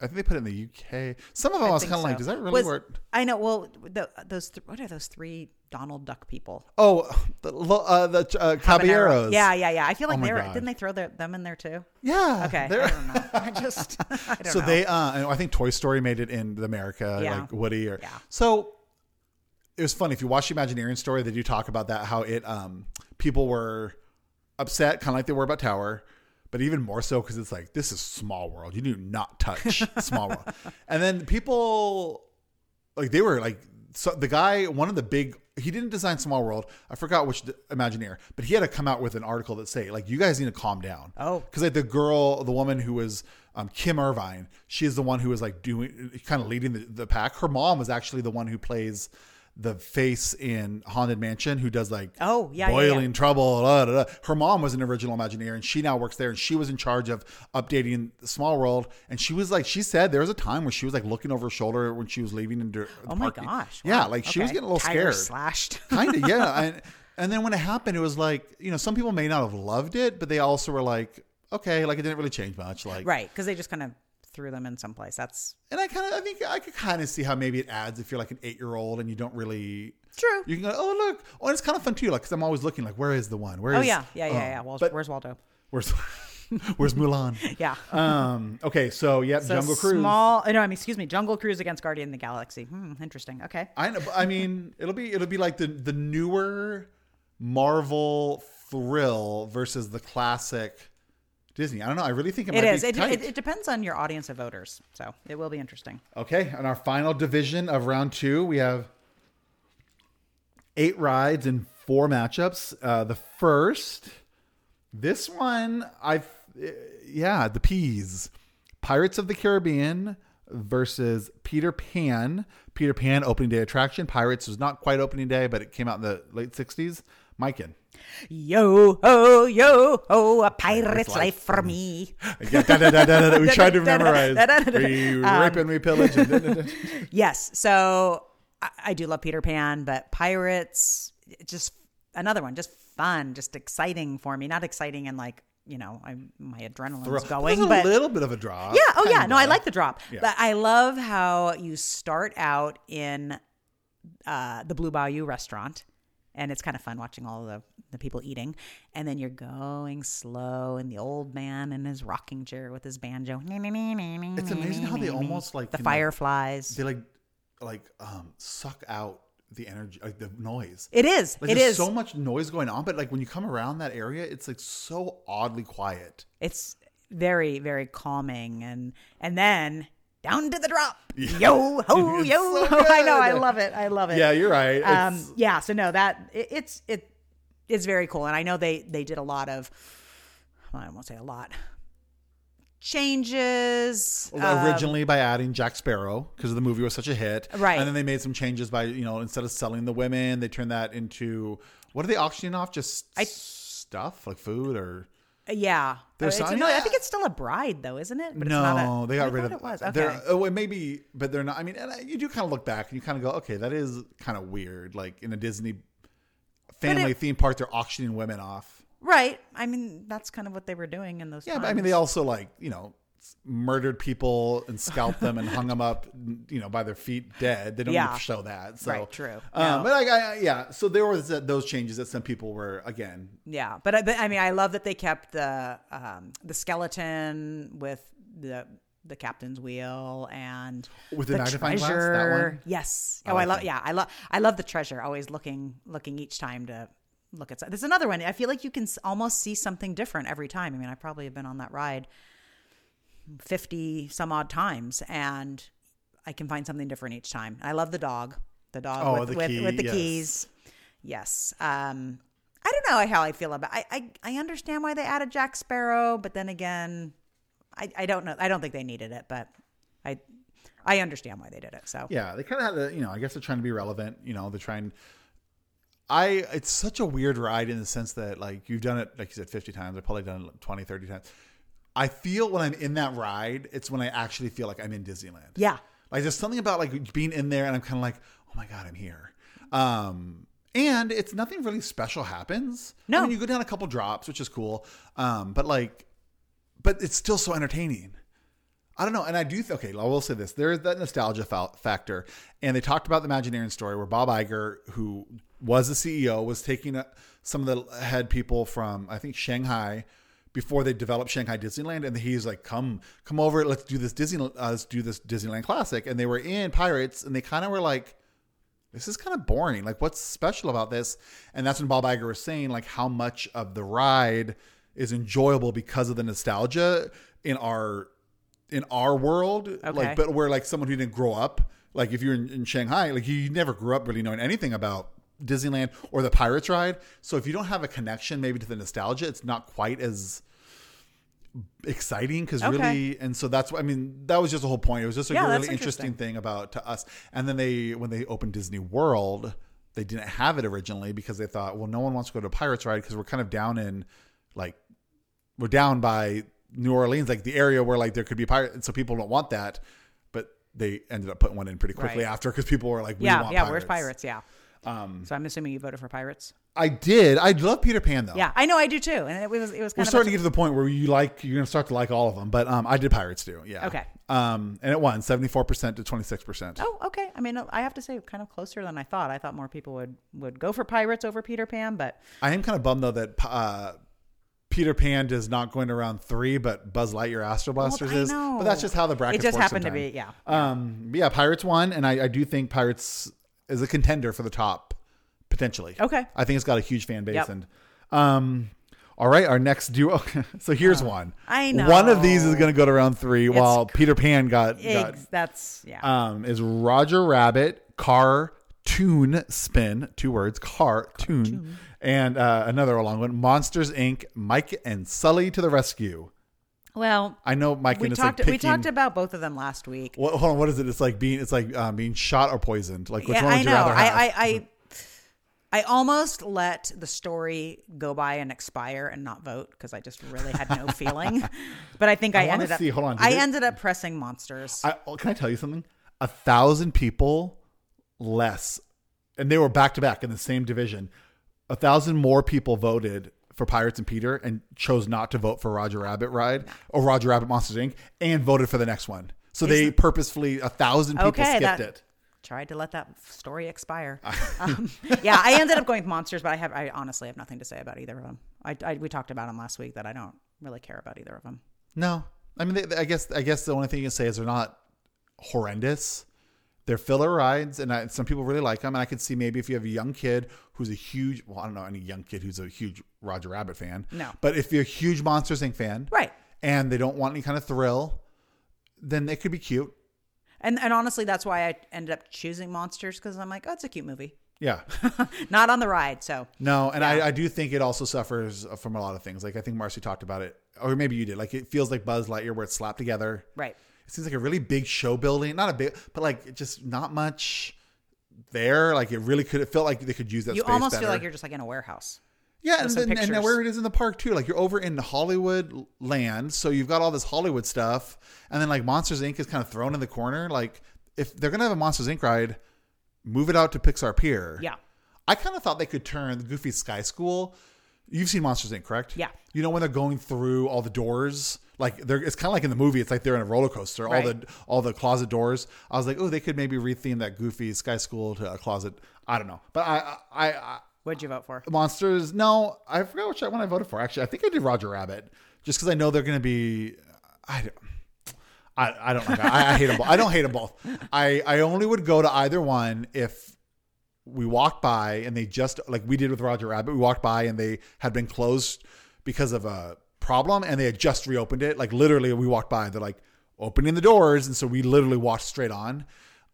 I think they put it in the UK some of them I, I was kind of like does that really Was- it, I know. Well, the, those th- what are those three Donald Duck people? oh the uh, the uh, caballeros Yeah, yeah, yeah. I feel like Oh they were. Didn't they throw their, them in there too? yeah Okay, they're- I don't know. I just I don't so know. they uh I think Toy Story made it in America Yeah. like Woody or Yeah. so it was funny if you watch the Imagineering story they do talk about that how it um people were upset kind of like they were about Tower but even more so because it's like this is small world. You do not touch small world. And then people like they were like so the guy one of the big he didn't design small world. I forgot which imagineer but he had to come out with an article that say like you guys need to calm down. Oh. because like the girl the woman who was um, kim irvine she is the one who was like doing kind of leading the, the pack. Her mom was actually the one who plays the face in haunted mansion who does like Oh, yeah, yeah, boiling yeah. trouble da, da, da. her mom was an original imagineer and she now works there and she was in charge of updating the small world and she was like she said there was a time where she was like looking over her shoulder when she was leaving into Oh my parking. gosh! yeah wow, like she was getting a little scared Slashed. kind of yeah and, and then when it happened it was like you know some people may not have loved it but they also were like okay like it didn't really change much like right, because they just kind of threw them in someplace. That's and i kind of i think i could kind of see how maybe it adds if you're like an eight year old and you don't really true. you can go oh look oh and it's kind of fun too like because i'm always looking like where is the one where oh is- yeah, yeah, yeah, oh. yeah. Well, but where's Waldo? where's where's mulan Yeah. um okay so yep So jungle cruise Small. No, I mean, excuse me. Jungle Cruise against Guardian of the Galaxy. Hmm, interesting. Okay. I know. I mean, it'll be it'll be like the the newer Marvel thrill versus the classic Disney. I don't know. I really think it, It might is. Be It, it, it depends on your audience of voters, so it will be interesting. okay, and our final division of round two, we have eight rides and four matchups. Uh, the first, this one, I, yeah, the peas, Pirates of the Caribbean versus Peter Pan. Peter Pan opening day attraction. Pirates was not quite opening day, but it came out in the late '60s. Myken. Yo ho yo ho, a pirate's life life for me. Yeah, da, da, da, da, da, da. We tried to memorize. We rape and we pillage. And. Yes. So I, I do love Peter Pan, but pirates just another one, just fun, just exciting for me. Not exciting and like, you know, I'm my adrenaline's There's going, but a little bit of a drop. yeah, oh yeah, no, I like the drop. Yeah. But I love how you start out in uh, the Blue Bayou restaurant. And it's kind of fun watching all the, the people eating. And then you're going slow, and the old man in his rocking chair with his banjo. It's amazing how they almost like the like, fireflies. they like like um suck out the energy, like the noise. It is. Like it there's is. so much noise going on, but like when you come around that area, it's like so oddly quiet. it's very very calming and and then down to the drop. Yo ho It's yo so i know i love it i love it. Yeah, you're right. um yeah so no that it, it's it it's very cool and i know they they did a lot of well, i won't say a lot changes um, originally by adding Jack Sparrow because the movie was such a hit, Right. And then they made some changes by you know instead of selling the women, they turned that into what are they auctioning off? Just I- stuff? Like food or yeah There's It's- i think it's still a bride though isn't it but no, it's not a, they got I rid thought of it was they're- okay Oh, it may be, but they're not. I mean, and I- you do kind of look back and you kind of go, okay, that is kind of weird. Like in a Disney family it- theme park, they're auctioning women off. right i mean that's kind of what they were doing in those Yeah, but I mean, they also like you know murdered people and scalped them and hung them up, you know, by their feet dead. They don't Yeah. show that. So, Right, true. Um, No. But like, I, yeah, so there was uh, those changes that some people were again. Yeah, but I, but I mean, I love that they kept the um, the skeleton with the the captain's wheel and With the magnifying glass, that treasure. one? Yes. I oh, like I love. Yeah, I love. I love the treasure. Always looking looking each time to look at. There's another one. I feel like you can almost see something different every time. I mean, I probably have been on that ride fifty some odd times, and I can find something different each time. I love the dog. The dog Oh, with the with, key, with the yes. keys. Yes. Um, I don't know how I feel about. I, I I understand why they added Jack Sparrow, but then again, I, I don't know. I don't think they needed it, but I I understand why they did it. So Yeah, they kind of had the, you know, I guess they're trying to be relevant. You know, they're trying. I it's such a weird ride in the sense that like you've done it like you said 50 times. I've probably done it 20, 30 times. I feel when I'm in that ride, it's when I actually feel like I'm in Disneyland. yeah, Like there's something about like being in there and I'm kind of like, oh my god, I'm here. Um, and it's nothing really special happens. No. I mean you go down a couple drops, which is cool. Um, but like, but it's still so entertaining. I don't know, and I do. Th- okay, I will say this: there is that nostalgia fa- factor, and they talked about the Imagineering story where Bob Iger, who was the CEO, was taking uh some of the head people from I think Shanghai before they developed Shanghai Disneyland, and he's like, "Come, come over, let's do this Disney, uh, let's do this Disneyland Classic." And they were in Pirates, and they kind of were like, this is kind of boring. Like, what's special about this? And that's when Bob Iger was saying, like, how much of the ride is enjoyable because of the nostalgia in our in our world. Okay. Like, but where like someone who didn't grow up, like if you're in, in Shanghai, like you never grew up really knowing anything about Disneyland or the Pirates ride. So if you don't have a connection maybe to the nostalgia, it's not quite as exciting because Okay. really and so that's what i mean that was just the whole point it was just a Yeah, really interesting interesting. thing about to us and then they when they opened disney world they didn't have it originally because they thought well no one wants to go to a pirates ride because we're kind of down in like we're down by new orleans like the area where like there could be pirates so people don't want that but they ended up putting one in pretty quickly Right. after because people were like we yeah, yeah. pirates. Where's pirates? Yeah. Um, so I'm assuming you voted for pirates. i did i love peter pan though Yeah, I know I do too, and it was it was kind we're of starting to get to the point where you like you're gonna start to like all of them but um i did pirates too yeah Okay. um and it won 74% to 26% Oh, okay. I mean, I have to say, kind of closer than I thought. I thought more people would would go for pirates over Peter Pan, but I am kind of bummed though that uh, Peter Pan is not going to round three, but Buzz Lightyear Astro Blasters I is. know. But that's just how the bracket. It just happened to be, yeah. Um, yeah, Pirates won, and I, I do think Pirates is a contender for the top potentially. Okay. I think it's got a huge fan base, Yep. and um, all right, our next duo. so here's one. Uh, I one of these is going to go to round three, while Peter Pan got, got that's yeah. um, is Roger Rabbit cartoon spin two words cartoon, and uh, another long one Monsters Inc. Mike and Sully to the rescue. Well, I know Mike we talked like we talked about both of them last week. what, hold on, what is it? It's like being it's like um, being shot or poisoned. Like which yeah, one would I you rather have? I, I I I almost let the story go by and expire and not vote because I just really had no feeling. But I think I, I ended up. see- hold on, I it- ended up pressing monsters. I, oh, can I tell you something? A thousand people less, and they were back to back in the same division. A thousand more people voted for Pirates and Peter and chose not to vote for Roger Rabbit Ride or Roger Rabbit Monsters Inc. and voted for the next one. So they purposefully a thousand people Okay, skipped that- it. tried to let that story expire. um, yeah, I ended up going with monsters, but I have I honestly have nothing to say about either of them. I, I we talked about them last week that I don't really care about either of them. No, I mean, they, I guess I guess the only thing you can say is they're not horrendous. They're filler rides, and I, some people really like them. And I could see maybe if you have a young kid who's a huge, well, I don't know any young kid who's a huge Roger Rabbit fan. No. but if you're a huge Monsters Inc. fan, Right. and they don't want any kind of thrill, then it could be cute. And and honestly, that's why I ended up choosing monsters because I'm like, oh, it's a cute movie, Yeah. not on the ride. So No, and I, I do think it also suffers uh, from a lot of things. Like I think Marcy talked about it, or maybe you did. Like it feels like Buzz Lightyear where it's slapped together. right. It seems like a really big show building, not a big, but like just not much there. Like it really could. It felt like they could use that. You almost better. feel like you're just like in a warehouse. yeah, and, then, and pictures. where it is in the park too. Like you're over in Hollywood land, so you've got all this Hollywood stuff, and then like Monsters Inc. is kind of thrown in the corner. Like if they're gonna have a Monsters Inc. ride, move it out to Pixar Pier. Yeah. I kind of thought they could turn the Goofy Sky School. You've seen Monsters Inc., correct? Yeah. You know when they're going through all the doors, like they're it's kind of like in the movie. It's like they're in a roller coaster. All the all the closet doors. I was like, oh, they could maybe retheme that Goofy Sky School to a closet. I don't know, but I I, I What'd you vote for? Monsters. No, I forgot which one I voted for. Actually, I think I did Roger Rabbit, just because I know they're going to be. I don't. I, I don't like. I, I hate them both. I don't hate them both. I I only would go to either one if we walked by and they just like we did with Roger Rabbit. We walked by and they had been closed because of a problem and they had just reopened it. Like literally, we walked by. They're like opening the doors, and so we literally walked straight on.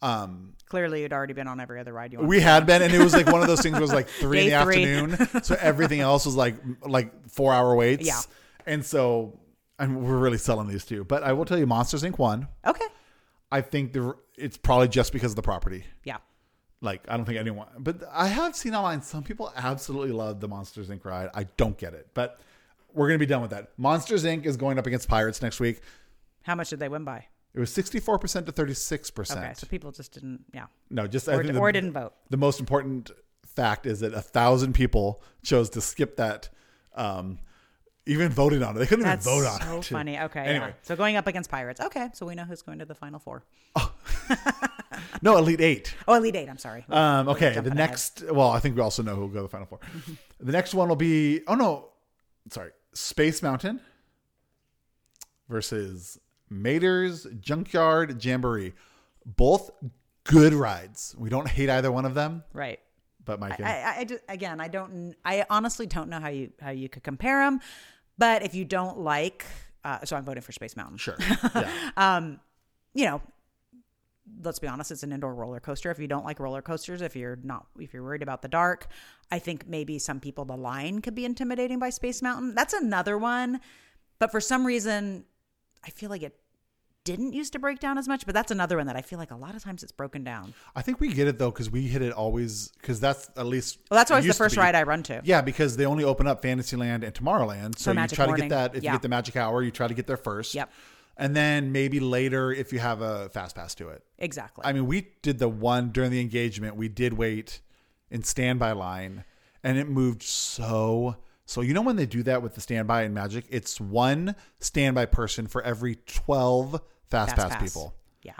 Um, Clearly, you'd already been on every other ride you we had been, and it was like one of those things. Was like three in the three. afternoon, so everything else was like like four hour waits. Yeah. and so and we're really selling these two. But I will tell you, Monsters Inc. one. Okay. I think the it's probably just because of the property. Yeah. Like I don't think anyone, but I have seen online some people absolutely love the Monsters Inc. ride. I don't get it, but we're gonna be done with that. Monsters Inc. is going up against Pirates next week. How much did they win by? It was sixty four percent to thirty six Okay, percent. so people just didn't. Yeah. No, just Or, the- or didn't vote. the most important fact is that a thousand people chose to skip that. Um, even voted on it. They couldn't That's even vote on so it. So funny. Okay. Anyway. yeah. So going up against Pirates. Okay. So we know who's going to the final four. Oh. No, Elite Eight. Oh, Elite Eight. I'm sorry. Um, okay, the jumping ahead. next. Well, I think we also know who will go to the final 4 the next one will be. Oh no, sorry, Space Mountain versus Mater's Junkyard Jamboree. Both good rides. We don't hate either one of them, right. but Mike. I, I, I just, again, I don't, I honestly don't know how you, how you could compare them. But if you don't like, uh, so I'm voting for Space Mountain. sure. Yeah. you know, let's be honest, it's an indoor roller coaster. If you don't like roller coasters, if you're not, if you're worried about the dark, I think maybe some people the line could be intimidating by Space Mountain. That's another one, but for some reason, I feel like it didn't used to break down as much. But that's another one that I feel like a lot of times it's broken down. I think we get it though because we hit it always because that's at least. Well, that's always the first ride I run to. Yeah, because they only open up Fantasyland and Tomorrowland. So you try to get that. If Yeah. you get the Magic Hour, you try to get there first. Yep. And then maybe later if you have a fast pass to it. Exactly. I mean, we did the one during the engagement. We did wait in standby line, and it moved so. So you know when they do that with the standby in Magic, it's one standby person for every twelve fast, pass, people. Yeah.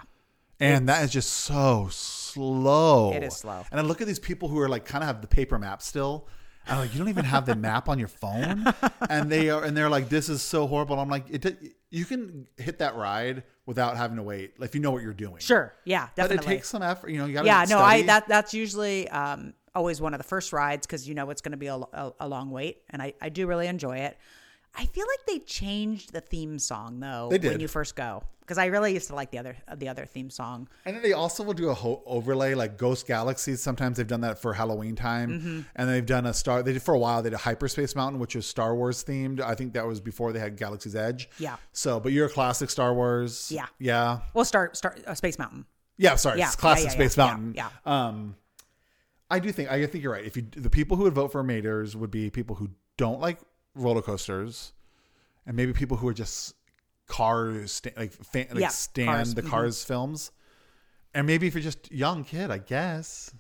And that is just so slow. It is slow. And I look at these people who are like kind of have the paper map still. I'm like, you don't even have the map on your phone, and they are, and they're like, this is so horrible. I'm like, it, you can hit that ride without having to wait, if you know what you're doing. Sure. Yeah. definitely. but it takes some effort. You know, you got to yeah no i that that's usually um always one of the first rides because you know it's going to be a, a, a long wait and I, I do really enjoy it i feel like they changed the theme song though They did. when you first go because i really used to like the other the other theme song And then they also will do a ho- overlay like Ghost Galaxies. Sometimes they've done that for Halloween time, Mm-hmm. and they've done a star. They did for a while. They did Hyperspace Mountain, which was Star Wars themed. I think that was before they had Galaxy's Edge. Yeah. So, but you're a classic Star Wars. Yeah. Yeah. well start start uh, space mountain Yeah. Sorry, Yeah, it's classic yeah, yeah, Space Mountain. yeah, Um, I do think I think you're right. If you the people who would vote for Maters would be people who don't like roller coasters, and maybe people who are just cars sta- like fan, like Yeah, stand Cars, the mhm. cars films, and maybe if you're just young kid, I guess.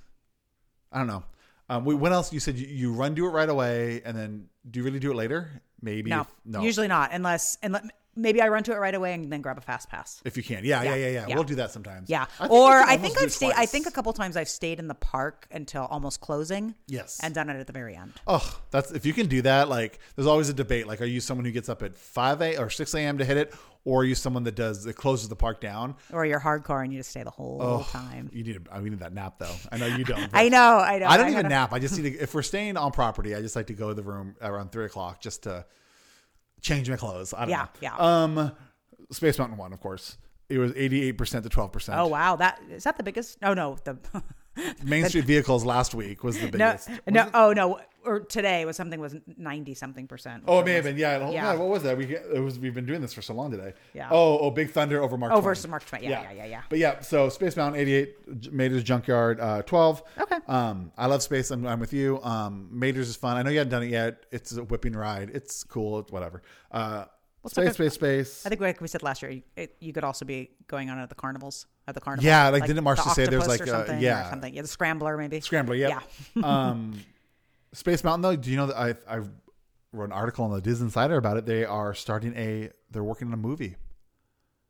I don't know. Um, wait, what else? You said you, you run do it right away, and then do you really do it later? Maybe. no, if, no. usually not unless unless maybe i run to it right away and then grab a fast pass if you can, yeah, yeah, Yeah, yeah, yeah. yeah. We'll do that sometimes. yeah I or i think i've stayed i think a couple times i've stayed in the park until almost closing Yes. and done it at the very end Oh, that's if you can do that. Like, there's always a debate. Like, are you someone who gets up at five a or six a.m. to hit it, or are you someone that does that closes the park down? or you're hardcore and you just stay the whole Oh, time You need. A, we need that nap though. I know you don't. I know, I know. I don't even gotta- nap. I just need to. If we're staying on property, I just like to go to the room around three o'clock just to change my clothes. I don't Yeah, know. yeah. Um, Space Mountain one, of course. It was eighty-eight percent to twelve percent. Oh wow, that is that the biggest? Oh no, the Main Street Vehicles last week was the no, biggest. no, oh no, or today was something was ninety something percent. Oh, it may have been. Yeah. Yeah. What was that? We it was. We've been doing this for so long today. Yeah. Oh, oh, Big Thunder over Mark. Oh, Twain. versus Mark Twain. Yeah, yeah, yeah, yeah. But yeah, so Space Mountain 88, J- Mater's Junkyard uh, 12. Okay. Um, I love Space. I'm, I'm with you. Um, Mater's is fun. I know you haven't done it yet. It's a whipping ride. It's cool. It's whatever. Uh, space, space, space. I think like we said last year, you, it, you could also be going on at the carnivals at the carnival. Yeah, like, didn't Marcia the say there's, like, uh, something, or yeah. something? Yeah, the scrambler maybe. Scrambler. Yep. Yeah. um, Space Mountain though. Do you know that I I wrote an article on the DisInsider about it? They are starting a. They're working on a movie.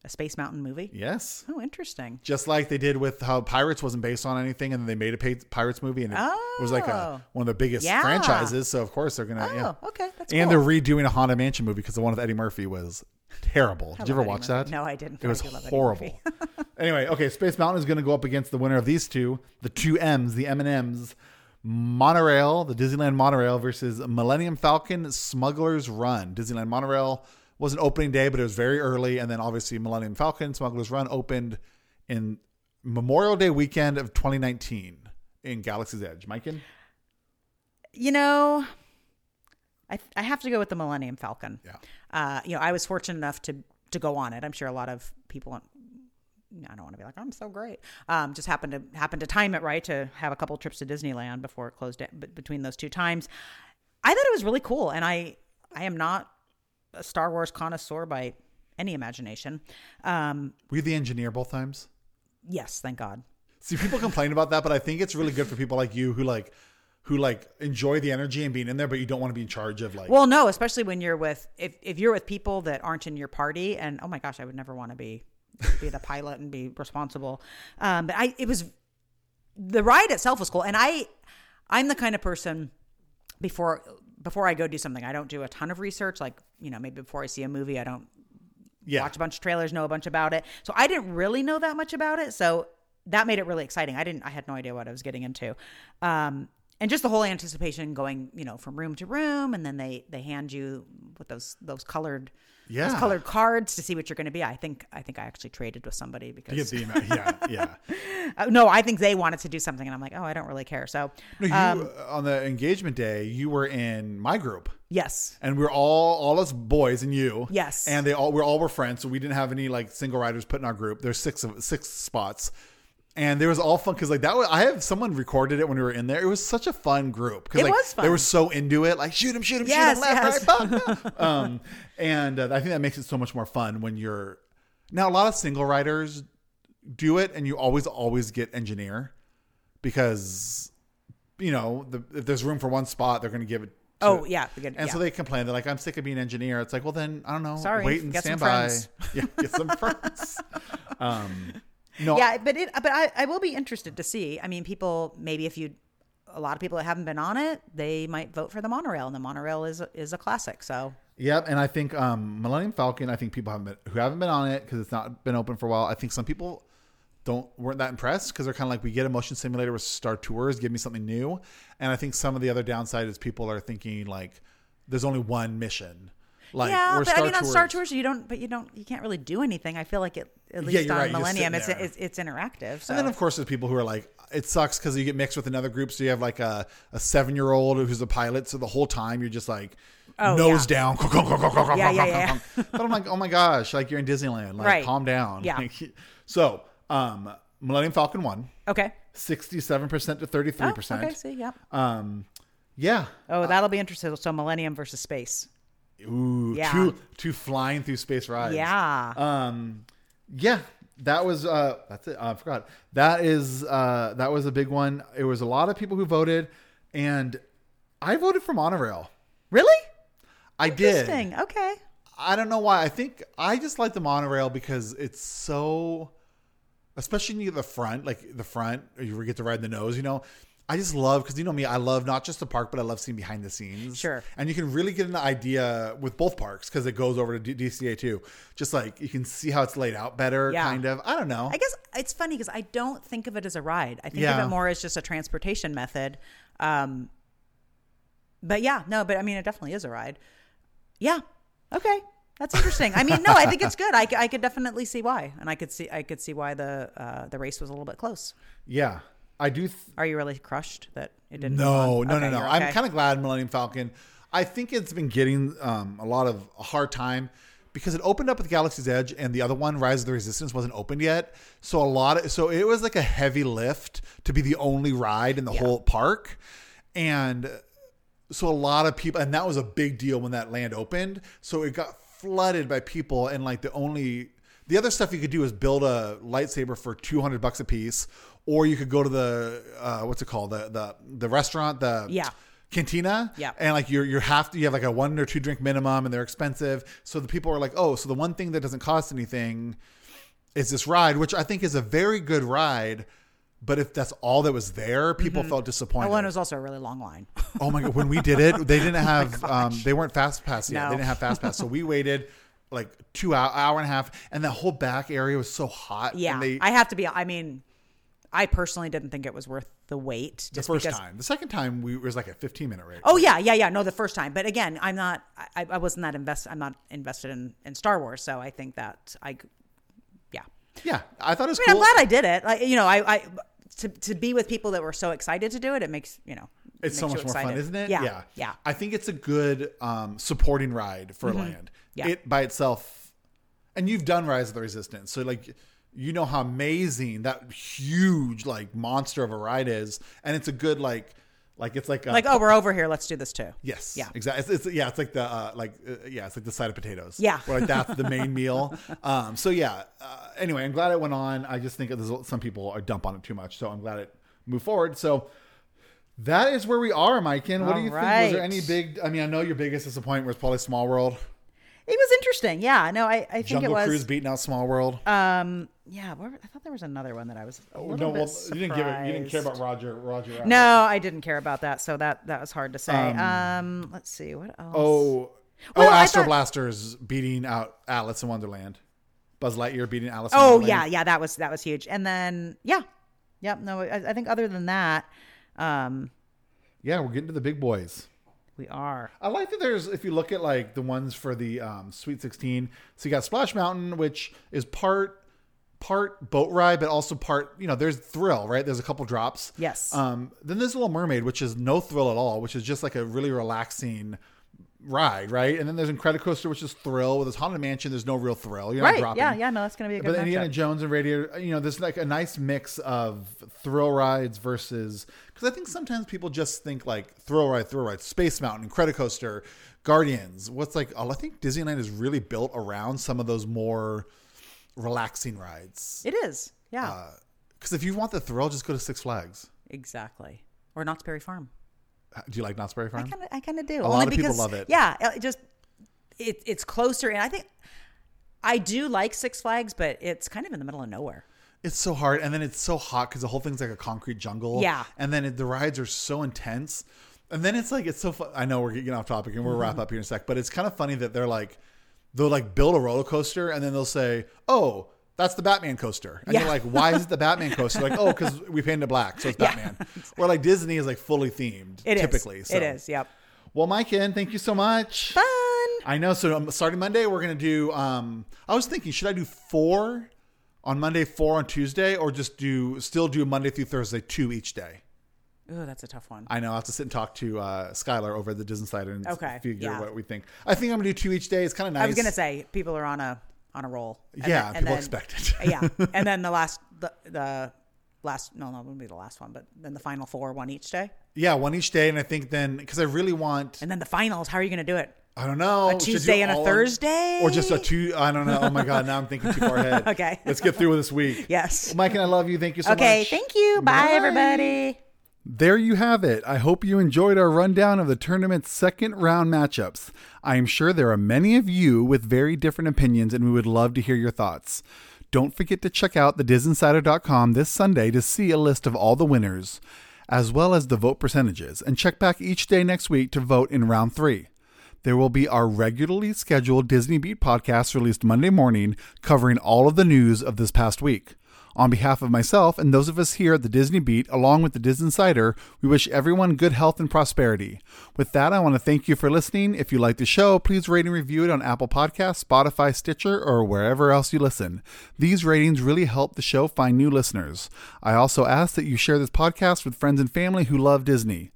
A Space Mountain movie. Yes. Oh, interesting. just like they did with how Pirates wasn't based on anything, and then they made a Pirates movie, and it was like a, Oh. one of the biggest Yeah. franchises. So of course they're gonna. Oh, yeah. okay, that's and cool. they're redoing a Haunted Mansion movie because the one with Eddie Murphy was terrible. I Did you ever Eddie watch Murphy. that? No, I didn't. It was horrible. Anyway, okay, Space Mountain is going to go up against the winner of these two, the two M's, the M and M's, Monorail, the Disneyland Monorail versus Millennium Falcon Smuggler's Run. Disneyland Monorail wasn't opening day, but it was very early, and then obviously Millennium Falcon Smuggler's Run opened in Memorial Day weekend of 2019 in Galaxy's Edge. Myken? You know, I I have to go with the Millennium Falcon. Yeah. Uh, you know, I was fortunate enough to to go on it. I'm sure a lot of people. I don't want to be like I'm so great. Um, just happened to happen to time it right to have a couple trips to Disneyland before it closed. down- But between those two times, I thought it was really cool, and I I am not a Star Wars connoisseur by any imagination. Um, Were you the engineer both times? yes, thank God. See, people complain about that, but I think it's really good for people like you who like who like enjoy the energy and being in there, but you don't want to be in charge of like. Well, no, especially when you're with if if you're with people that aren't in your party, and oh my gosh, I would never want to be be the pilot and be responsible. Um, but I it was the ride itself was cool, and I I'm the kind of person before before I go do something, I don't do a ton of research. Like you know, maybe before I see a movie, I don't yeah. watch a bunch of trailers, know a bunch about it. So I didn't really know that much about it. So that made it really exciting. I didn't. I had no idea what I was getting into. Um, and just the whole anticipation going, you know, from room to room, and then they they hand you with those those colored Yeah. those colored cards to see what you're going to be. I think I think I actually traded with somebody because the email. Yeah, yeah. uh, no, I think they wanted to do something, and I'm like, oh, I don't really care. So No, you um, on the engagement day, you were in my group. yes, and we're all all us boys and you. Yes. And they all we all were friends, so we didn't have any like single riders put in our group. There's six of six spots. And there was all fun because like that was I have someone recorded it when we were in there. It was such a fun group because like was they were so into it, like shoot him, shoot him, Yes, shoot him, left, yes. right, fuck, um, and uh, I think that makes it so much more fun when you're now a lot of single riders do it, and you always always get engineer because you know the, if there's room for one spot, they're going to give it. to- Oh, yeah, and yeah. so they complain. They're like, "I'm sick of being engineer." It's like, well, then I don't know. Sorry, wait and stand by. friends. Yeah, get some friends. Um, no, yeah, but it but I, I will be interested to see. I mean, people maybe if you a lot of people that haven't been on it, they might vote for the monorail, and the monorail is is a classic. So Yep, and I think um, Millennium Falcon. I think people haven't been, who haven't been on it because it's not been open for a while. I think some people don't weren't that impressed because they're kind of like we get a motion simulator with Star Tours, give me something new. And I think some of the other downside is people are thinking like there's only one mission. Like yeah, but I mean, on Star Tours, you don't, but you don't, you can't really do anything. I feel like it at least you're on right, Millennium, it's, it's it's interactive. So And then of course there's people who are like, it sucks because you get mixed with another group. So you have like a, a seven year old who's a pilot. So the whole time you're just like Oh, nose yeah. down. Yeah, yeah, yeah. but I'm like, oh my gosh, like you're in Disneyland. Like Right. calm down. Yeah. Like, so um, Millennium Falcon one. okay, 67% to 33%. oh, okay, see, yeah. Um, yeah. Oh, that'll be interesting. So Millennium versus Space. Ooh, Yeah. two two flying through space rides. Yeah. Um, yeah, that was uh, that's it. I forgot. That is uh, that was a big one. It was a lot of people who voted, and I voted for monorail. really? I did. Interesting. Okay. I don't know why. I think I just like the monorail because it's so, especially near the front, like the front, you get to ride the nose. You know, I just love because you know me. I love not just the park, but I love seeing behind the scenes. Sure. And you can really get an idea with both parks because it goes over to D- DCA too. Just like you can see how it's laid out better. Yeah. Kind of. I don't know. I guess it's funny because I don't think of it as a ride. I think Yeah. of it more as just a transportation method. Um, but yeah, no, but I mean, it definitely is a ride. Yeah. Okay. That's interesting. I mean, no, I think it's good. I, I could definitely see why, and I could see I could see why the uh, the race was a little bit close. yeah. I do. Th- Are you really crushed that it didn't? No, no, Okay, no, no. you're I'm kind of glad Millennium Falcon. I think it's been getting um, a lot of a hard time because it opened up with Galaxy's Edge, and the other one, Rise of the Resistance, wasn't opened yet. So a lot of so it was like a heavy lift to be the only ride in the whole park, and so a lot of people, and that was a big deal when that land opened. So it got flooded by people, and like the only the other stuff you could do is build a lightsaber for two hundred bucks a piece, or you could go to the uh, what's it called the the the restaurant the Yeah. cantina Yeah. and like you're you have to you have like a one or two drink minimum and they're expensive so the people are like oh so the one thing that doesn't cost anything is this ride which i think is a very good ride but if that's all that was there people felt disappointed Oh, and it was also a really long line. Oh my god! When we did it, they didn't have um, they weren't fast pass yet. No. They didn't have fast pass, so we waited like two hour, hour and a half, and the whole back area was so hot. Yeah, and they, I have to be. I mean, I personally didn't think it was worth the wait. the first because, time, the second time we it was like a fifteen minute rate. Oh yeah, yeah, yeah. No, the first time. But again, I'm not. I, I wasn't that invest. I'm not invested in in Star Wars, so I think that I. Yeah, yeah, I thought it was I mean, cool. I'm glad I did it. Like you know, I, I to to be with people that were so excited to do it. It makes you know. it's so much more fun, excited. isn't it? Yeah, yeah, yeah. I think it's a good um, supporting ride for land. Mm-hmm. Yeah. It by itself, and you've done Rise of the Resistance, so like you know how amazing that huge like monster of a ride is, and it's a good like like it's like a, Like, oh, we're over here. Let's do this too. Yes. Yeah. Exactly. It's, it's yeah. It's like the uh, like uh, yeah. It's like the side of potatoes. Yeah. Where like that's the main meal. Um. So yeah. Uh, anyway, I'm glad it went on. I just think there's some people are dump on it too much. So I'm glad it moved forward. So That is where we are, Myken. What do All you think? Was there any big? I mean, I know your biggest disappointment was probably Small World. It was interesting. Yeah, no, I, I think Jungle it was. Cruise beating out Small World. Um, yeah, where, I thought there was another one that I was a little no, bit well, you didn't give it. You didn't care about Roger. Roger. Rabbit. No, I didn't care about that, so that that was hard to say. Um, let's see what else. Oh, Well, oh, Astro thought- Blasters beating out Alice in Wonderland. Buzz Lightyear beating Alice. in Wonderland. oh yeah, yeah, that was that was huge. And then yeah, yep. No, I, I think other than that, um, yeah. We're getting to the big boys. We are. I like that there's if you look at like the ones for the um, Sweet 16. So you got Splash Mountain, which is part part boat ride, but also part you know there's thrill right. There's a couple drops. Yes. Um, then there's Little Mermaid, which is no thrill at all, which is just like a really relaxing ride, right? And then there's Incredicoaster, which is thrill. With this Haunted Mansion, there's no real thrill. You're not right. dropping. Yeah. Yeah. No, that's gonna be a good. But good Indiana matchup. Jones and Radio, you know, there's like a nice mix of thrill rides versus because I think sometimes people just think like thrill ride, thrill ride, Space Mountain, Incredicoaster, Guardians. What's like? oh, I think Disneyland is really built around some of those more relaxing rides. It is. Yeah. Uh, because if you want the thrill, just go to Six Flags. exactly. Or Knott's Berry Farm. Do you like Knott's Berry Farm? I kind of, I kind of do. lot Only of people love it. Yeah, it just it, it's closer, and I think I do like Six Flags, but it's kind of in the middle of nowhere. It's so hard, and then it's so hot because the whole thing's like a concrete jungle. Yeah. and then it, the rides are so intense, and then it's like it's so. Fun. I know we're getting off topic, and we'll wrap Mm-hmm. up here in a sec, but it's kind of funny that they're like they'll like build a roller coaster, and then they'll say, "Oh, that's the Batman coaster," and Yeah. you're like, "Why is it the Batman coaster?" Like, "Oh, because we painted it black, so it's Yeah. Batman." Or like Disney is like fully themed. It is typically. So. It is. Yep. Well, Mike, and thank you so much. Fun. I know. So um, starting Monday, we're gonna do. Um, I was thinking, should I do four on Monday, four on Tuesday, or just do still do Monday through Thursday, two each day? Ooh, that's a tough one. I know. I have to sit and talk to uh, Skylar over the Disney side and Okay, figure yeah. what we think. I think I'm gonna do two each day. It's kind of nice. I was gonna say people are on a on a roll. And Yeah, then- and people then- expect it. yeah, and then the last the the last no no it wouldn't be the last one, but then the final four one each day, yeah, one each day, and I think then because I really want. and then the finals. How are you gonna do it? I don't know. A Tuesday and a Thursday? or just a two. I don't know. Oh my god, now I'm thinking too far ahead. Okay. let's get through with this week. Yes. Myken I love you. Thank you so much. okay, thank you. Bye, Bye. everybody. There you have it. I hope you enjoyed our rundown of the tournament's second round matchups. I am sure there are many of you with very different opinions, and we would love to hear your thoughts. Don't forget to check out thedisinsider.com this Sunday to see a list of all the winners, as well as the vote percentages, and check back each day next week to vote in round three. There will be our regularly scheduled Disney Beat podcast released Monday morning, covering all of the news of this past week. On behalf of myself and those of us here at the Disney Beat, along with the Disney Insider, we wish everyone good health and prosperity. With that, I want to thank you for listening. If you like the show, please rate and review it on Apple Podcasts, Spotify, Stitcher, or wherever else you listen. These ratings really help the show find new listeners. I also ask that you share this podcast with friends and family who love Disney.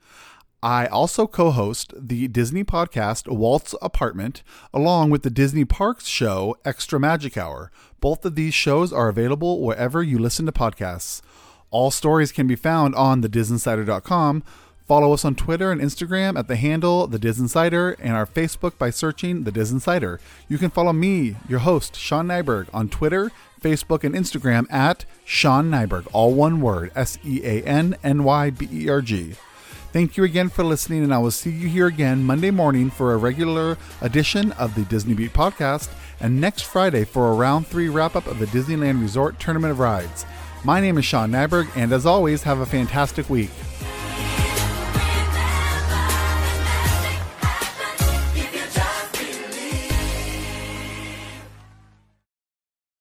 I also co host the Disney podcast Walt's Apartment, along with the Disney Parks show Extra Magic Hour. Both of these shows are available wherever you listen to podcasts. All stories can be found on thedisinsider.com. Follow us on Twitter and Instagram at the handle The DisInsider and our Facebook by searching The DisInsider. You can follow me, your host, Sean Nyberg, on Twitter, Facebook, and Instagram at Sean Nyberg, all one word S E A N N Y B E R G. Thank you again for listening, and I will see you here again Monday morning for a regular edition of the Disney Beat podcast, and next Friday for a round three wrap up of the Disneyland Resort Tournament of Rides. My name is Sean Nyberg, and as always, have a fantastic week.